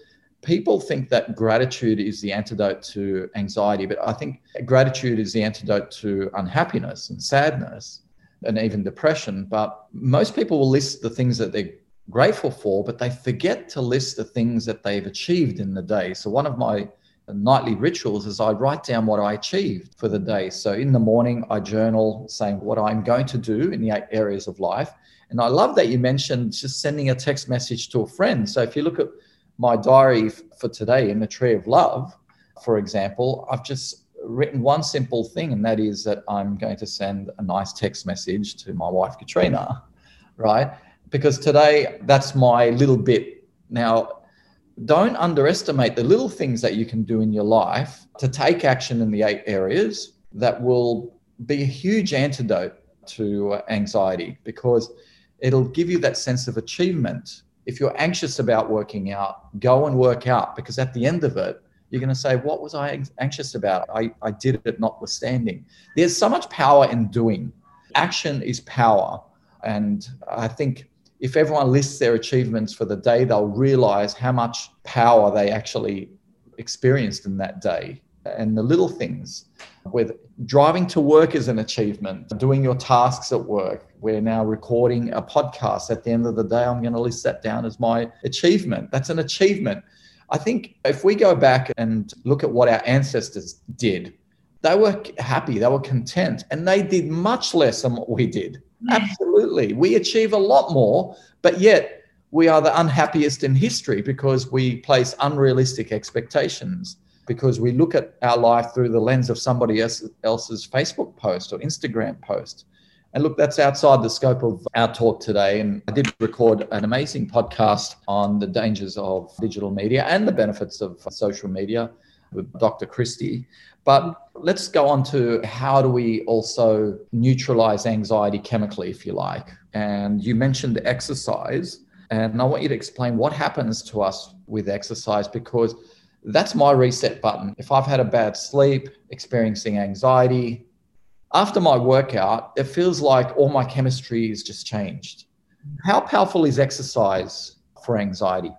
people think that gratitude is the antidote to anxiety, but I think gratitude is the antidote to unhappiness and sadness and even depression. But most people will list the things that they're grateful for, but they forget to list the things that they've achieved in the day. So, one of my nightly rituals is I write down what I achieved for the day. So in the morning, I journal saying what I'm going to do in the eight areas of life. And I love that you mentioned just sending a text message to a friend. So if you look at my diary for today in the Tree of Love, for example, I've just written one simple thing, and that is that I'm going to send a nice text message to my wife, Katrina, right? Because today, that's my little bit. Now, don't underestimate the little things that you can do in your life to take action in the eight areas that will be a huge antidote to anxiety because it'll give you that sense of achievement. If you're anxious about working out, go and work out because at the end of it, you're going to say, What was I anxious about? I, I did it notwithstanding. There's so much power in doing. Action is power. And I think if everyone lists their achievements for the day, they'll realize how much power they actually experienced in that day. And the little things with driving to work is an achievement, doing your tasks at work. We're now recording a podcast. At the end of the day, I'm going to list that down as my achievement. That's an achievement. I think if we go back and look at what our ancestors did, they were happy, they were content, and they did much less than what we did. Absolutely. We achieve a lot more, but yet we are the unhappiest in history because we place unrealistic expectations, because we look at our life through the lens of somebody else's Facebook post or Instagram post. And look, that's outside the scope of our talk today. And I did record an amazing podcast on the dangers of digital media and the benefits of social media with Dr. Christie. But mm. let's go on to how do we also neutralize anxiety chemically, if you like. And you mentioned exercise. And I want you to explain what happens to us with exercise because that's my reset button. If I've had a bad sleep, experiencing anxiety, after my workout, it feels like all my chemistry is just changed. Mm. How powerful is exercise for anxiety?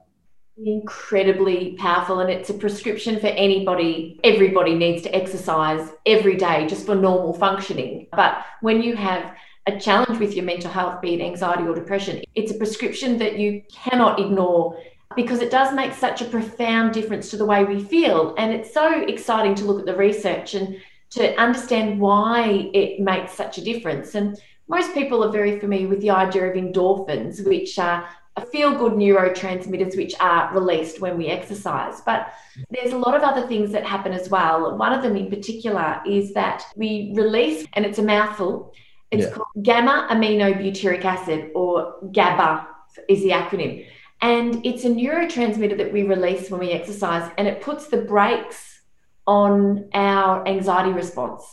Incredibly powerful and it's a prescription for anybody everybody needs to exercise every day just for normal functioning. But when you have a challenge with your mental health be it anxiety or depression it's a prescription that you cannot ignore because it does make such a profound difference to the way we feel. And it's so exciting to look at the research and to understand why it makes such a difference. And most people are very familiar with the idea of endorphins, which are feel good neurotransmitters which are released when we exercise. But there's a lot of other things that happen as well. One of them in particular is that we release, and it's a mouthful, it's yeah. called gamma aminobutyric acid, or GABA is the acronym. And it's a neurotransmitter that we release when we exercise, and it puts the brakes on our anxiety response.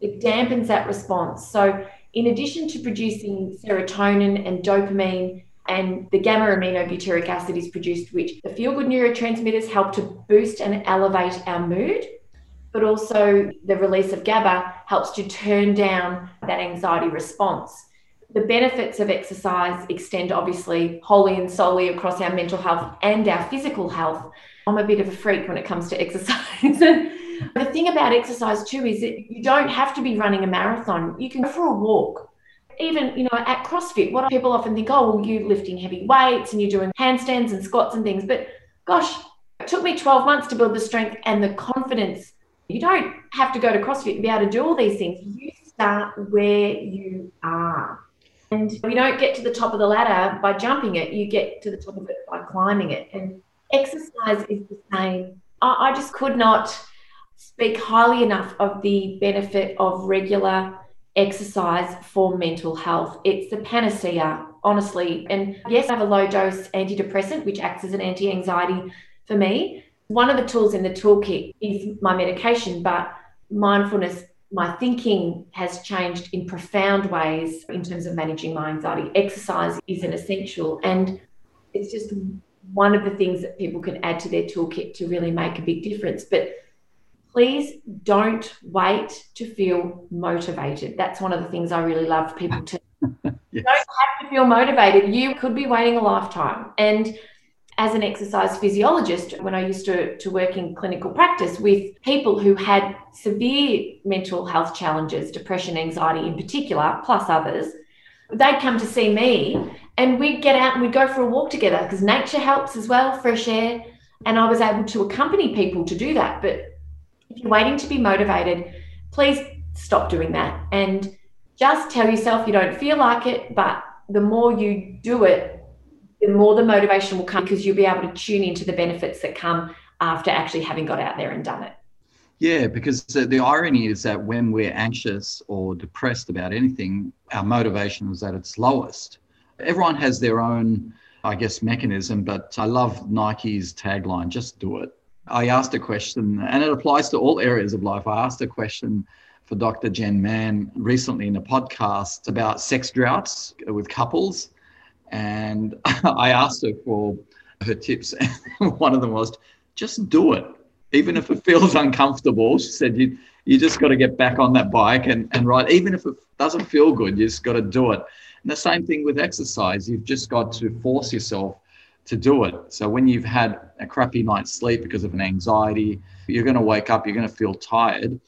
It dampens that response. So, in addition to producing serotonin and dopamine and the gamma aminobutyric acid is produced, which the feel good neurotransmitters help to boost and elevate our mood. But also, the release of GABA helps to turn down that anxiety response. The benefits of exercise extend obviously wholly and solely across our mental health and our physical health. I'm a bit of a freak when it comes to exercise. the thing about exercise too is that you don't have to be running a marathon. You can go for a walk. Even, you know, at CrossFit, what people often think, oh, well, you're lifting heavy weights and you're doing handstands and squats and things. But gosh, it took me 12 months to build the strength and the confidence. You don't have to go to CrossFit and be able to do all these things. You start where you are. And you don't get to the top of the ladder by jumping it, you get to the top of it by climbing it. And exercise is the same. I, I just could not speak highly enough of the benefit of regular exercise for mental health. It's the panacea, honestly. And yes, I have a low dose antidepressant, which acts as an anti anxiety for me. One of the tools in the toolkit is my medication, but mindfulness my thinking has changed in profound ways in terms of managing my anxiety. Exercise is an essential, and it's just one of the things that people can add to their toolkit to really make a big difference. But please don't wait to feel motivated. That's one of the things I really love people to. yes. Don't have to feel motivated. You could be waiting a lifetime. And as an exercise physiologist, when I used to, to work in clinical practice with people who had severe mental health challenges, depression, anxiety in particular, plus others, they'd come to see me and we'd get out and we'd go for a walk together because nature helps as well, fresh air. And I was able to accompany people to do that. But if you're waiting to be motivated, please stop doing that and just tell yourself you don't feel like it. But the more you do it, the more the motivation will come because you'll be able to tune into the benefits that come after actually having got out there and done it. Yeah, because the irony is that when we're anxious or depressed about anything, our motivation is at its lowest. Everyone has their own, I guess, mechanism, but I love Nike's tagline just do it. I asked a question, and it applies to all areas of life. I asked a question for Dr. Jenn Mann recently in a podcast about sex droughts with couples. And I asked her for her tips. And one of them was just do it. Even if it feels uncomfortable, she said, you, you just got to get back on that bike and, and ride. Even if it doesn't feel good, you just got to do it. And the same thing with exercise. You've just got to force yourself to do it. So when you've had a crappy night's sleep because of an anxiety, you're going to wake up, you're going to feel tired.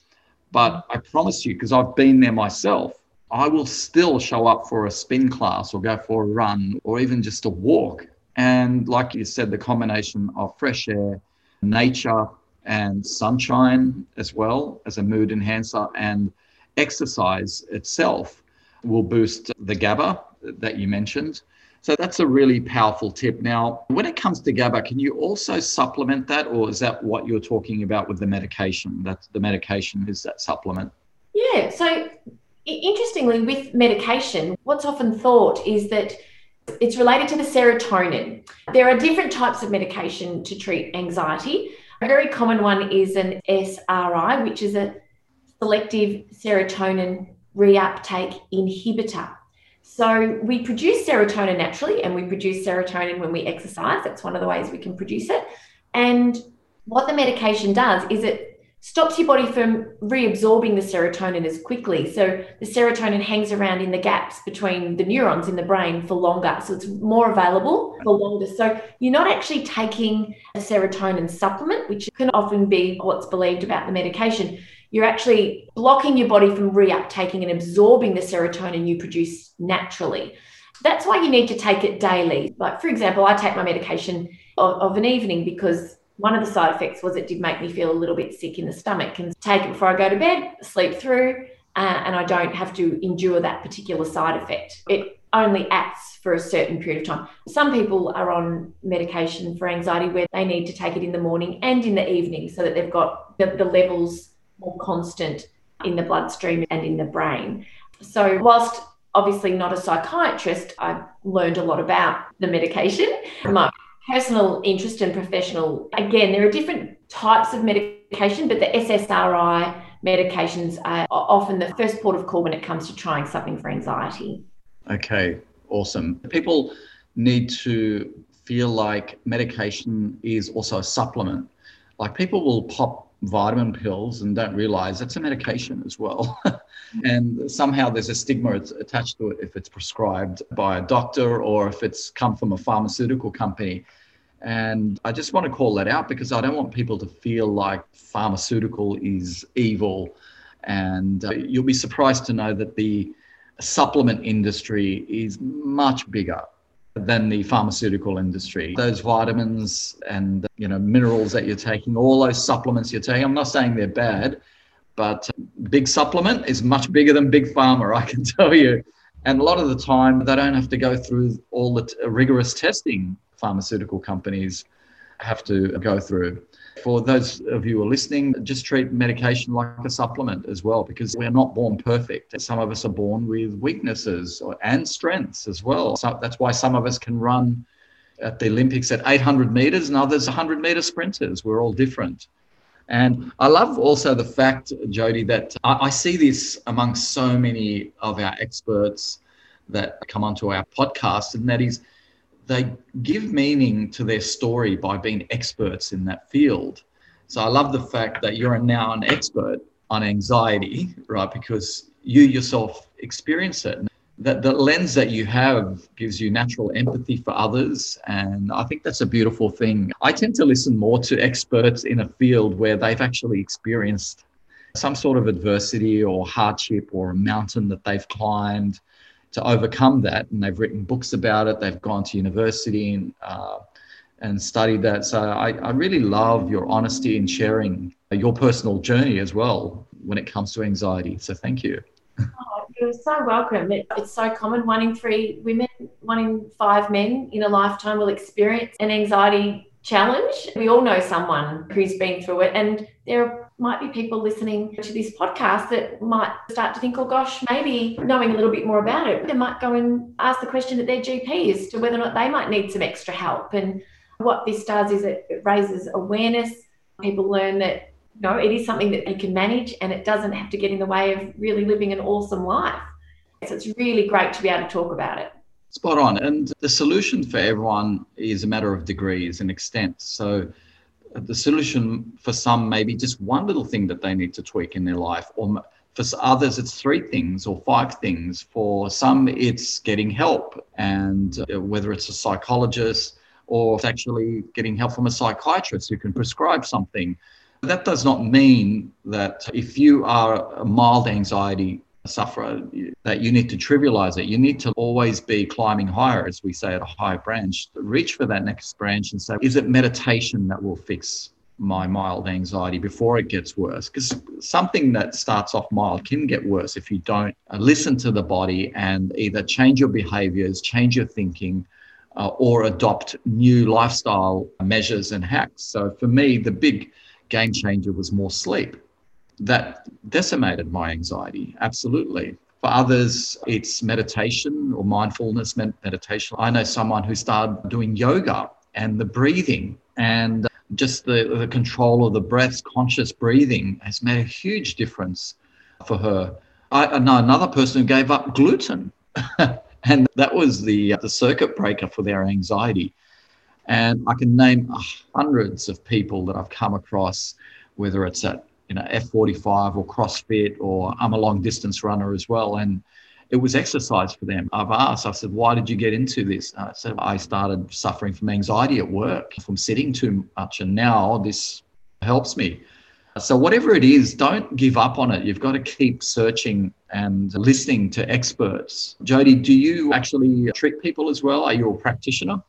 But I promise you, because I've been there myself, I will still show up for a spin class or go for a run or even just a walk. And like you said, the combination of fresh air, nature, and sunshine as well as a mood enhancer and exercise itself will boost the GABA that you mentioned. So that's a really powerful tip. Now, when it comes to GABA, can you also supplement that, or is that what you're talking about with the medication? That the medication is that supplement? Yeah. So Interestingly, with medication, what's often thought is that it's related to the serotonin. There are different types of medication to treat anxiety. A very common one is an SRI, which is a selective serotonin reuptake inhibitor. So we produce serotonin naturally, and we produce serotonin when we exercise. That's one of the ways we can produce it. And what the medication does is it stops your body from reabsorbing the serotonin as quickly. So the serotonin hangs around in the gaps between the neurons in the brain for longer. So it's more available for longer. So you're not actually taking a serotonin supplement, which can often be what's believed about the medication. You're actually blocking your body from reuptaking and absorbing the serotonin you produce naturally. That's why you need to take it daily. Like, for example, I take my medication of, of an evening because one of the side effects was it did make me feel a little bit sick in the stomach and take it before I go to bed, sleep through, uh, and I don't have to endure that particular side effect. It only acts for a certain period of time. Some people are on medication for anxiety where they need to take it in the morning and in the evening so that they've got the, the levels more constant in the bloodstream and in the brain. So, whilst obviously not a psychiatrist, I've learned a lot about the medication. My personal interest and professional, again, there are different types of medication, but the SSRI medications are often the first port of call when it comes to trying something for anxiety. Okay, awesome. People need to feel like medication is also a supplement. Like people will pop vitamin pills and don't realize it's a medication as well. and somehow there's a stigma attached to it if it's prescribed by a doctor or if it's come from a pharmaceutical company. And I just want to call that out because I don't want people to feel like pharmaceutical is evil. And uh, you'll be surprised to know that the supplement industry is much bigger than the pharmaceutical industry. Those vitamins and you know minerals that you're taking, all those supplements you're taking. I'm not saying they're bad, but big supplement is much bigger than big pharma, I can tell you. And a lot of the time, they don't have to go through all the t- rigorous testing pharmaceutical companies have to go through. For those of you who are listening, just treat medication like a supplement as well, because we're not born perfect. Some of us are born with weaknesses and strengths as well. So that's why some of us can run at the Olympics at 800 meters and others 100 meter sprinters. We're all different. And I love also the fact, Jodi, that I, I see this amongst so many of our experts that come onto our podcast, and that is they give meaning to their story by being experts in that field. So I love the fact that you're now an expert on anxiety, right? Because you yourself experience it. That the lens that you have gives you natural empathy for others. And I think that's a beautiful thing. I tend to listen more to experts in a field where they've actually experienced some sort of adversity or hardship or a mountain that they've climbed to overcome that. And they've written books about it. They've gone to university and, uh, and studied that. So I, I really love your honesty in sharing your personal journey as well when it comes to anxiety. So thank you. Oh, you're so welcome. It, it's so common. One in three women, one in five men in a lifetime will experience an anxiety challenge. We all know someone who's been through it, and there might be people listening to this podcast that might start to think, oh gosh, maybe knowing a little bit more about it, they might go and ask the question at their GP as to whether or not they might need some extra help. And what this does is it raises awareness. People learn that you know, it is something that they can manage and it doesn't have to get in the way of really living an awesome life. So it's really great to be able to talk about it. Spot on. And the solution for everyone is a matter of degrees and extent. So uh, the solution for some may be just one little thing that they need to tweak in their life, or for others, it's three things or five things. For some, it's getting help, and uh, whether it's a psychologist or actually getting help from a psychiatrist who can prescribe something. That does not mean that if you are a mild anxiety sufferer that you need to trivialize it. You need to always be climbing higher, as we say at a high branch. Reach for that next branch and say, is it meditation that will fix my mild anxiety before it gets worse? Because something that starts off mild can get worse if you don't listen to the body and either change your behaviors, change your thinking. Uh, or adopt new lifestyle measures and hacks. So for me, the big game changer was more sleep that decimated my anxiety. Absolutely. For others, it's meditation or mindfulness meditation. I know someone who started doing yoga and the breathing and just the, the control of the breath, conscious breathing has made a huge difference for her. I know another person who gave up gluten, and that was the, the circuit breaker for their anxiety. And I can name hundreds of people that I've come across, whether it's at you know F45 or CrossFit or I'm a long distance runner as well, and it was exercise for them. I've asked, I said, why did you get into this? I said, I started suffering from anxiety at work from sitting too much, and now this helps me. So, whatever it is, don't give up on it. You've got to keep searching and listening to experts. Jodi, do you actually treat people as well? Are you a practitioner?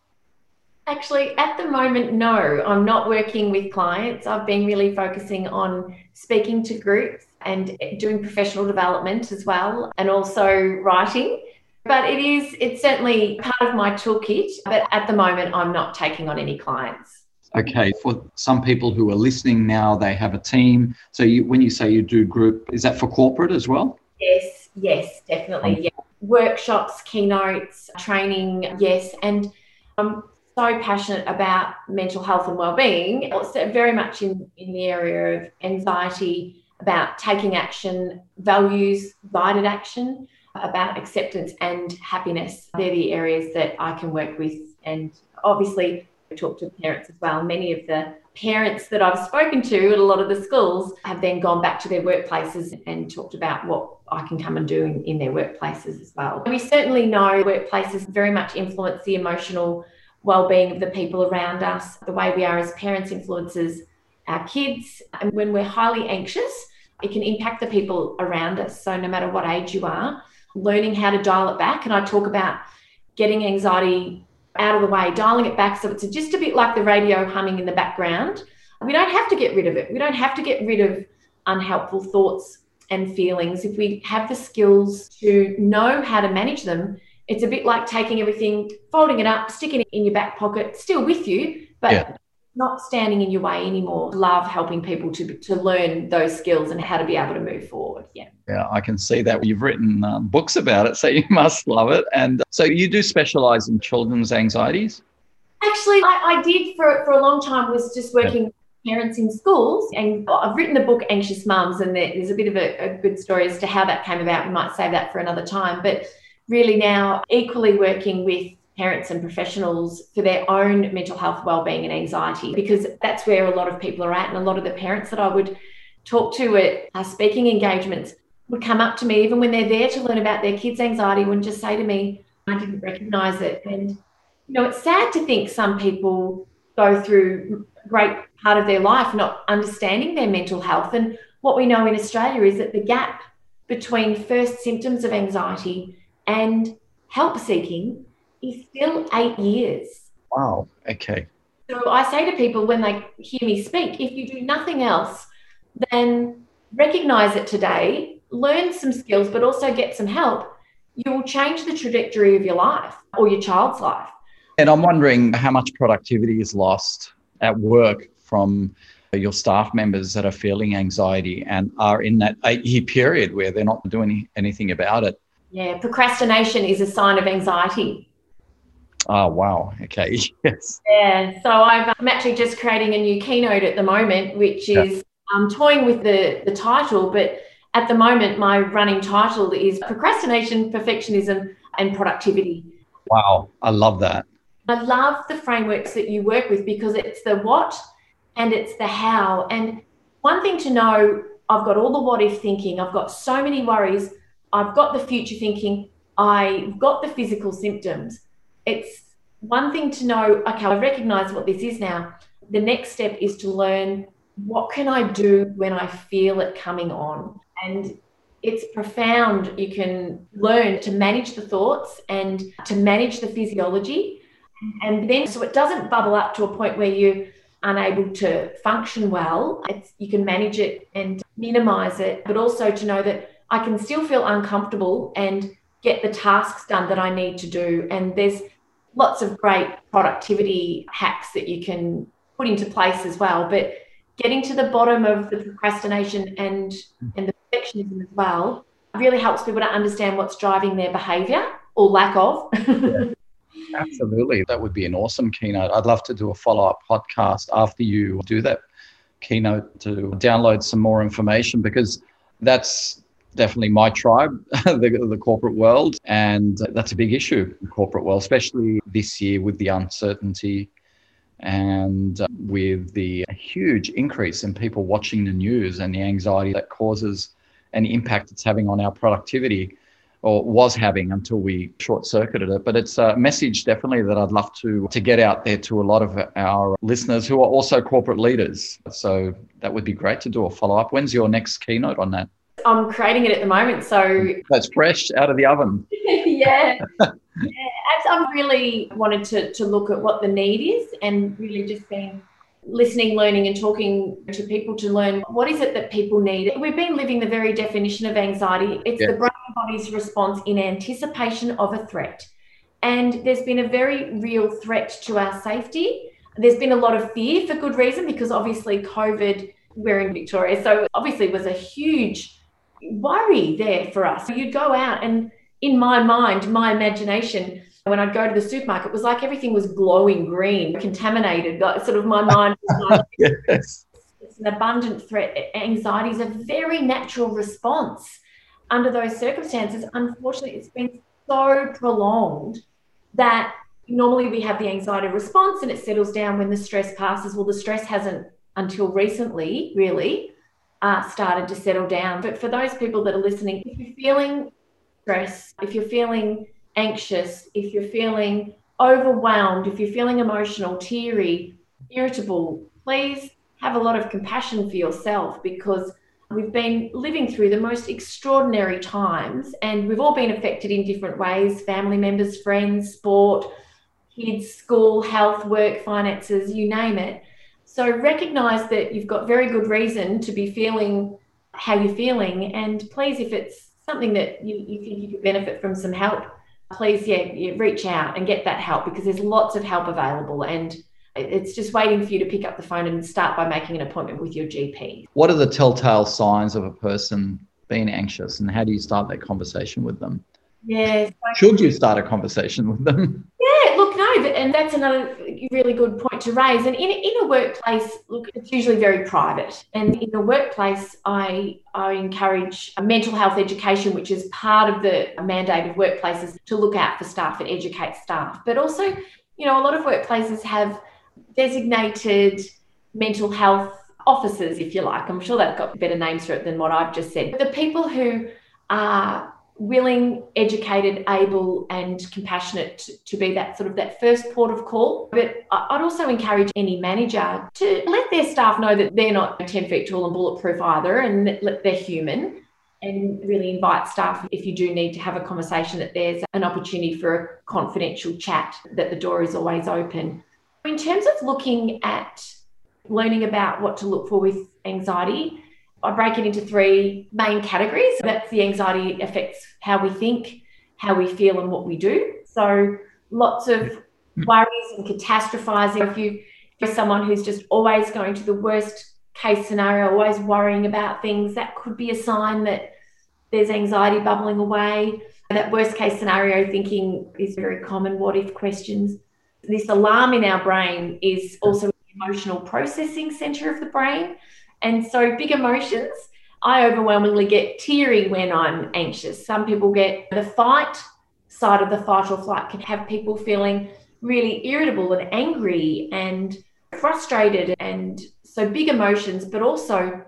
Actually, at the moment, no, I'm not working with clients. I've been really focusing on speaking to groups and doing professional development as well, and also writing. But it is, it's certainly part of my toolkit. But at the moment, I'm not taking on any clients. Okay, for some people who are listening now, they have a team. So you, when you say you do group, is that for corporate as well? Yes, yes, definitely. Yeah. Workshops, keynotes, training, yes. And um, so passionate about mental health and well-being also very much in, in the area of anxiety about taking action values guided action about acceptance and happiness. They're the areas that I can work with. And obviously, I talk to parents as well. Many of the parents that I've spoken to at a lot of the schools have then gone back to their workplaces and talked about what I can come and do in, in their workplaces as well. We certainly know workplaces very much influence the emotional well-being of the people around us. The way we are as parents influences our kids. And when we're highly anxious, it can impact the people around us. So no matter what age you are, learning how to dial it back. And I talk about getting anxiety out of the way, dialing it back so it's just a bit like the radio humming in the background. We don't have to get rid of it. We don't have to get rid of unhelpful thoughts and feelings. If we have the skills to know how to manage them, it's a bit like taking everything, folding it up, sticking it in your back pocket, still with you, but yeah. not standing in your way anymore. Love helping people to, to learn those skills and how to be able to move forward. Yeah. Yeah, I can see that. You've written um, books about it, so you must love it. And uh, so you do specialize in children's anxieties? Actually, I, I did for, for a long time, was just working. Yeah parents in schools. And I've written the book Anxious Mums, and there's a bit of a, a, good story as to how that came about. We might save that for another time. But really now equally working with parents and professionals for their own mental health well-being and anxiety because that's where a lot of people are at and a lot of the parents that I would talk to at our speaking engagements would come up to me even when they're there to learn about their kids anxiety would just say to me I didn't recognize it. And you know it's sad to think some people go through a great part of their life not understanding their mental health and what we know in Australia is that the gap between first symptoms of anxiety and help seeking is still eight years. Wow. Okay. So I say to people when they hear me speak, if you do nothing else, then recognize it today, learn some skills, but also get some help. You will change the trajectory of your life or your child's life. And I'm wondering how much productivity is lost at work from your staff members that are feeling anxiety and are in that eight year period where they're not doing anything about it. Yeah, procrastination is a sign of anxiety. Oh, wow. Okay. Yes. Yeah. So i am actually just creating a new keynote at the moment, which is yeah. I'm toying with the, the title, but at the moment, my running title is Procrastination, Perfectionism, and Productivity. Wow. I love that. I love the frameworks that you work with because it's the what and it's the how. And one thing to know I've got all the what if thinking, I've got so many worries I've got the future thinking, I've got the physical symptoms. It's one thing to know, okay, I recognize what this is now. The next step is to learn what can I do when I feel it coming on? And it's profound. You can learn to manage the thoughts and to manage the physiology. And then, so it doesn't bubble up to a point where you're unable to function well. It's, you can manage it and minimize it, but also to know that I can still feel uncomfortable and get the tasks done that I need to do. And there's lots of great productivity hacks that you can put into place as well. But getting to the bottom of the procrastination and and the perfectionism as well really helps people to understand what's driving their behavior or lack of. yeah. Absolutely. That would be an awesome keynote. I'd love to do a follow up podcast after you do that keynote to download some more information because that's definitely my tribe, the, the corporate world. And that's a big issue in corporate world, especially this year with the uncertainty and uh, with the huge increase in people watching the news and the anxiety that causes and the impact it's having on our productivity or was having until we short circuited it. But it's a message definitely that I'd love to, to get out there to a lot of our listeners who are also corporate leaders. So that would be great to do a follow up. When's your next keynote on that? I'm creating it at the moment. So that's fresh out of the oven. yeah. yeah. I've really wanted to, to look at what the need is and really just been listening, learning, and talking to people to learn what is it that people need. We've been living the very definition of anxiety. It's yeah. the brain body's response in anticipation of a threat. And there's been a very real threat to our safety. There's been a lot of fear for good reason because obviously COVID, we're in Victoria. So obviously it was a huge worry there for us. You'd go out, and in my mind, my imagination, when I'd go to the supermarket, it was like everything was glowing green, contaminated. Like sort of my mind like, yes. it's an abundant threat. Anxiety is a very natural response. under those circumstances, unfortunately, it's been so prolonged that normally we have the anxiety response and it settles down when the stress passes. Well, the stress hasn't until recently really uh, started to settle down. But for those people that are listening, if you're feeling stress, if you're feeling anxious, if you're feeling overwhelmed, if you're feeling emotional, teary, irritable, please have a lot of compassion for yourself because we've been living through the most extraordinary times and we've all been affected in different ways family members, friends, sport, kids, school, health, work, finances, you name it. So recognize that you've got very good reason to be feeling how you're feeling. And please, if it's something that you, you think you could benefit from some help, please, yeah, yeah, reach out and get that help because there's lots of help available. And it's just waiting for you to pick up the phone and start by making an appointment with your GP. What are the telltale signs of a person being anxious and how do you start that conversation with them? Yes. Should you start a conversation with them? Look, and that's another really good point to raise. And in, in a workplace, look, it's usually very private. And in the workplace, I, I encourage mental health education, which is part of the mandate of workplaces to look out for staff and educate staff. But also, you know, a lot of workplaces have designated mental health officers, if you like. I'm sure they've got better names for it than what I've just said. But the people who are willing, educated, able, and compassionate to, to, be that sort of that first port of call. But I'd also encourage any manager to let their staff know that they're not 10 feet tall and bulletproof either, and that they're human. And really invite staff if you do need to have a conversation that there's an opportunity for a confidential chat, that the door is always open. In terms of looking at learning about what to look for with anxiety, I break it into three main categories. That's the anxiety affects how we think, how we feel, and what we do. So lots of worries and catastrophizing. If you if you're someone who's just always going to the worst case scenario, always worrying about things, that could be a sign that there's anxiety bubbling away. That worst case scenario thinking is very common. What if questions? This alarm in our brain is also emotional processing center of the brain. And so, big emotions, I overwhelmingly get teary when I'm anxious. Some people get the fight side of the fight or flight, can have people feeling really irritable and angry and frustrated. And so, big emotions, but also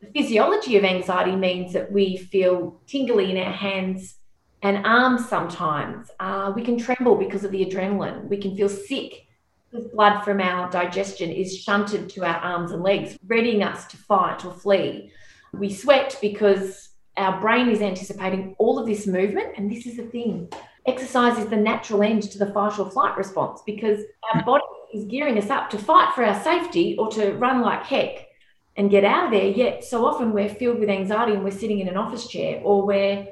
the physiology of anxiety means that we feel tingly in our hands and arms sometimes. Uh, we can tremble because of the adrenaline. We can feel sick blood from our digestion is shunted to our arms and legs, readying us to fight or flee. We sweat because our brain is anticipating all of this movement. And this is the thing exercise is the natural end to the fight or flight response because our body is gearing us up to fight for our safety or to run like heck and get out of there. Yet, so often we're filled with anxiety and we're sitting in an office chair or we're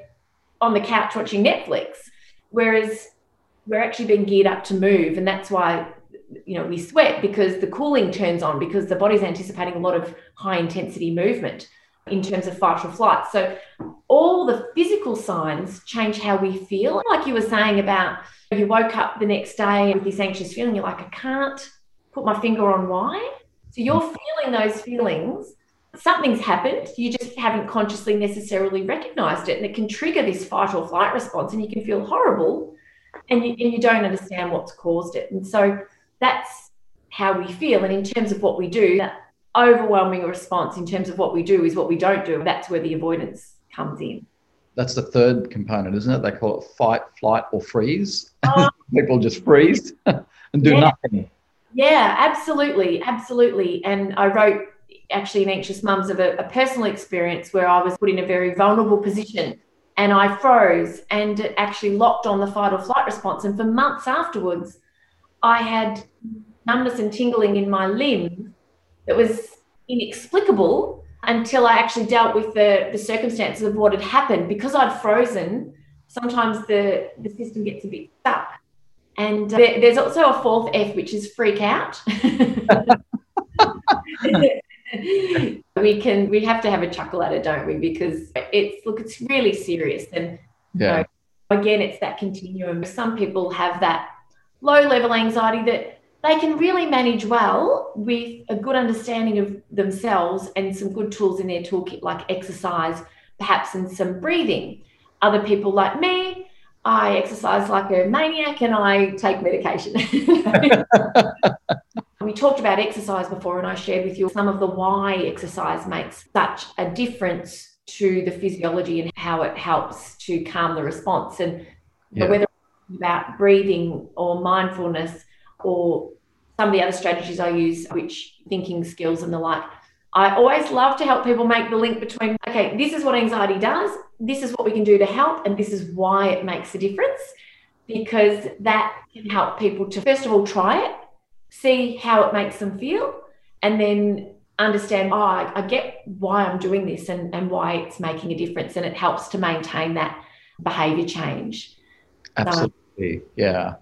on the couch watching Netflix. Whereas we're actually being geared up to move. And that's why you know we sweat because the cooling turns on because the body's anticipating a lot of high intensity movement in terms of fight or flight. So all the physical signs change how we feel. Like you were saying about you woke up the next day with this anxious feeling you're like i can't put my finger on why. So you're feeling those feelings. Something's happened. You just haven't consciously necessarily recognized it and it can trigger this fight or flight response and you can feel horrible and you, and you don't understand what's caused it. And so that's how we feel. And in terms of what we do, that overwhelming response in terms of what we do is what we don't do. That's where the avoidance comes in. That's the third component, isn't it? They call it fight, flight, or freeze. Oh. People just freeze and do yeah. nothing. Yeah, absolutely. Absolutely. And I wrote actually in Anxious Mums of a, a personal experience where I was put in a very vulnerable position and I froze and it actually locked on the fight or flight response. And for months afterwards, I had numbness and tingling in my limb that was inexplicable until I actually dealt with the, the circumstances of what had happened. Because I'd frozen, sometimes the, the system gets a bit stuck. And uh, there, there's also a fourth F, which is freak out. we can we have to have a chuckle at it, don't we? Because it's look, it's really serious. And yeah. You know, again, it's that continuum. Some people have that low level anxiety that they can really manage well with a good understanding of themselves and some good tools in their toolkit like exercise, perhaps and some breathing. Other people like me, I exercise like a maniac and I take medication. we talked about exercise before, and I shared with you some of the why exercise makes such a difference to the physiology and how it helps to calm the response. And yeah. whether about breathing or mindfulness or some of the other strategies I use, which thinking skills and the like. I always love to help people make the link between, okay, this is what anxiety does, this is what we can do to help, and this is why it makes a difference. Because that can help people to, first of all, try it, see how it makes them feel, and then understand, oh, I, I get why I'm doing this and, and why it's making a difference. And it helps to maintain that behavior change. Absolutely. yeah.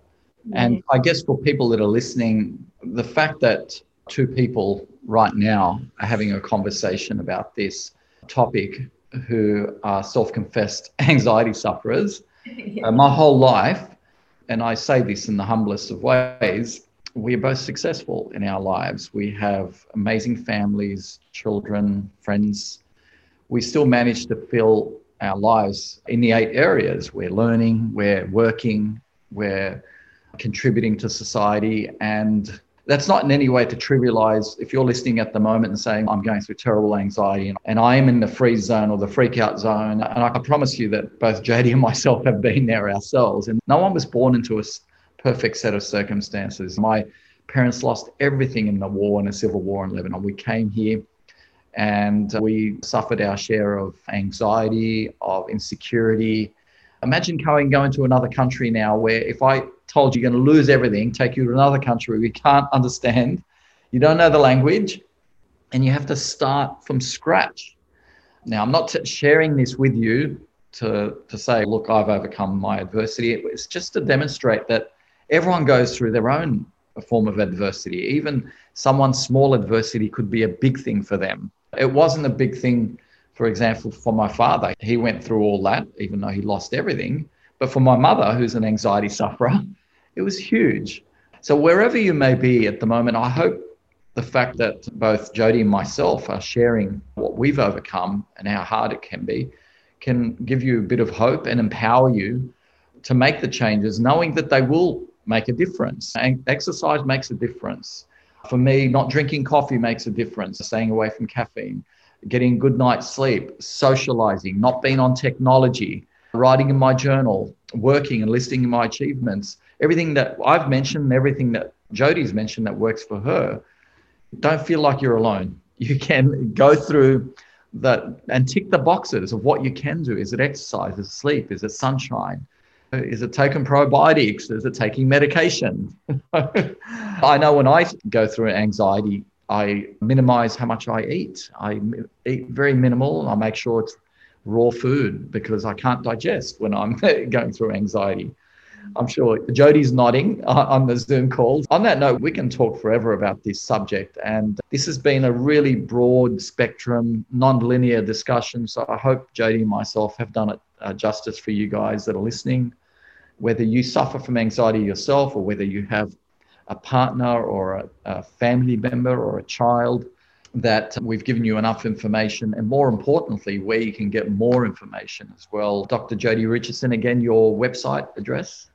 And I guess for people that are listening, the fact that two people right now are having a conversation about this topic who are self confessed anxiety sufferers, yeah. uh, my whole life, and I say this in the humblest of ways, we are both successful in our lives. We have amazing families, children, friends. We still manage to fill our lives in the eight areas. We're learning, we're working, we're contributing to society. And that's not in any way to trivialize if you're listening at the moment and saying, I'm going through terrible anxiety and I am in the freeze zone or the freak out zone. And I promise you that both Jodi and myself have been there ourselves. And no one was born into a perfect set of circumstances. My parents lost everything in the war and the civil war in Lebanon. We came here and we suffered our share of anxiety, of insecurity. Imagine going going to another country now where if I told you you're going to lose everything, take you to another country we can't understand, you don't know the language, and you have to start from scratch. Now, I'm not t- sharing this with you to, to say, look, I've overcome my adversity. It's just to demonstrate that everyone goes through their own form of adversity. Even someone's small adversity could be a big thing for them. It wasn't a big thing, for example, for my father. He went through all that, even though he lost everything. But for my mother, who's an anxiety sufferer, it was huge. So wherever you may be at the moment, I hope the fact that both Jodi and myself are sharing what we've overcome and how hard it can be can give you a bit of hope and empower you to make the changes, knowing that they will make a difference. And exercise makes a difference. For me, not drinking coffee makes a difference, staying away from caffeine, getting good night's sleep, socializing, not being on technology, writing in my journal, working and listing my achievements, everything that I've mentioned, everything that Jodi's mentioned that works for her, don't feel like you're alone. You can go through that and tick the boxes of what you can do. Is it exercise? Is it sleep? Is it sunshine? Is it taking probiotics? Is it taking medication? I know when I go through anxiety, I minimize how much I eat. I eat very minimal. I make sure it's raw food because I can't digest when I'm going through anxiety. I'm sure Jodi's nodding on the Zoom calls. On that note, we can talk forever about this subject. And this has been a really broad spectrum, non-linear discussion. So I hope Jodi and myself have done it uh, justice for you guys that are listening. Whether you suffer from anxiety yourself or whether you have a partner or a, a family member or a child that we've given you enough information and more importantly, where you can get more information as well. Dr. Jodi Richardson, again, your website address?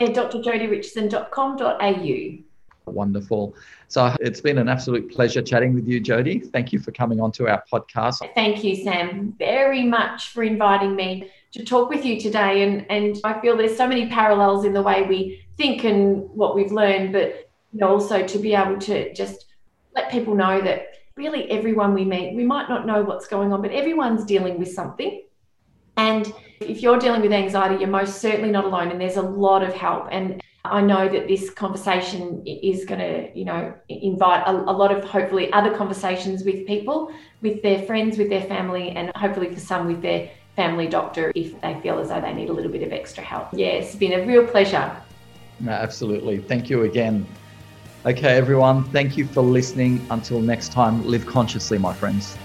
Yeah, drjodirichardson.com.au. Wonderful. So it's been an absolute pleasure chatting with you, Jodi. Thank you for coming onto our podcast. Thank you, Sam, very much for inviting me to talk with you today. And, and I feel there's so many parallels in the way we think and what we've learned, but you know, also to be able to just let people know that really everyone we meet, we might not know what's going on, but everyone's dealing with something. And if you're dealing with anxiety, you're most certainly not alone. And there's a lot of help. And I know that this conversation is going to, you know, invite a, a, lot of hopefully other conversations with people, with their friends, with their family, and hopefully for some with their family doctor if they feel as though they need a little bit of extra help. Yeah, it's been a real pleasure. No, absolutely. Thank you again. Okay, everyone, thank you for listening. Until next time, live consciously, my friends.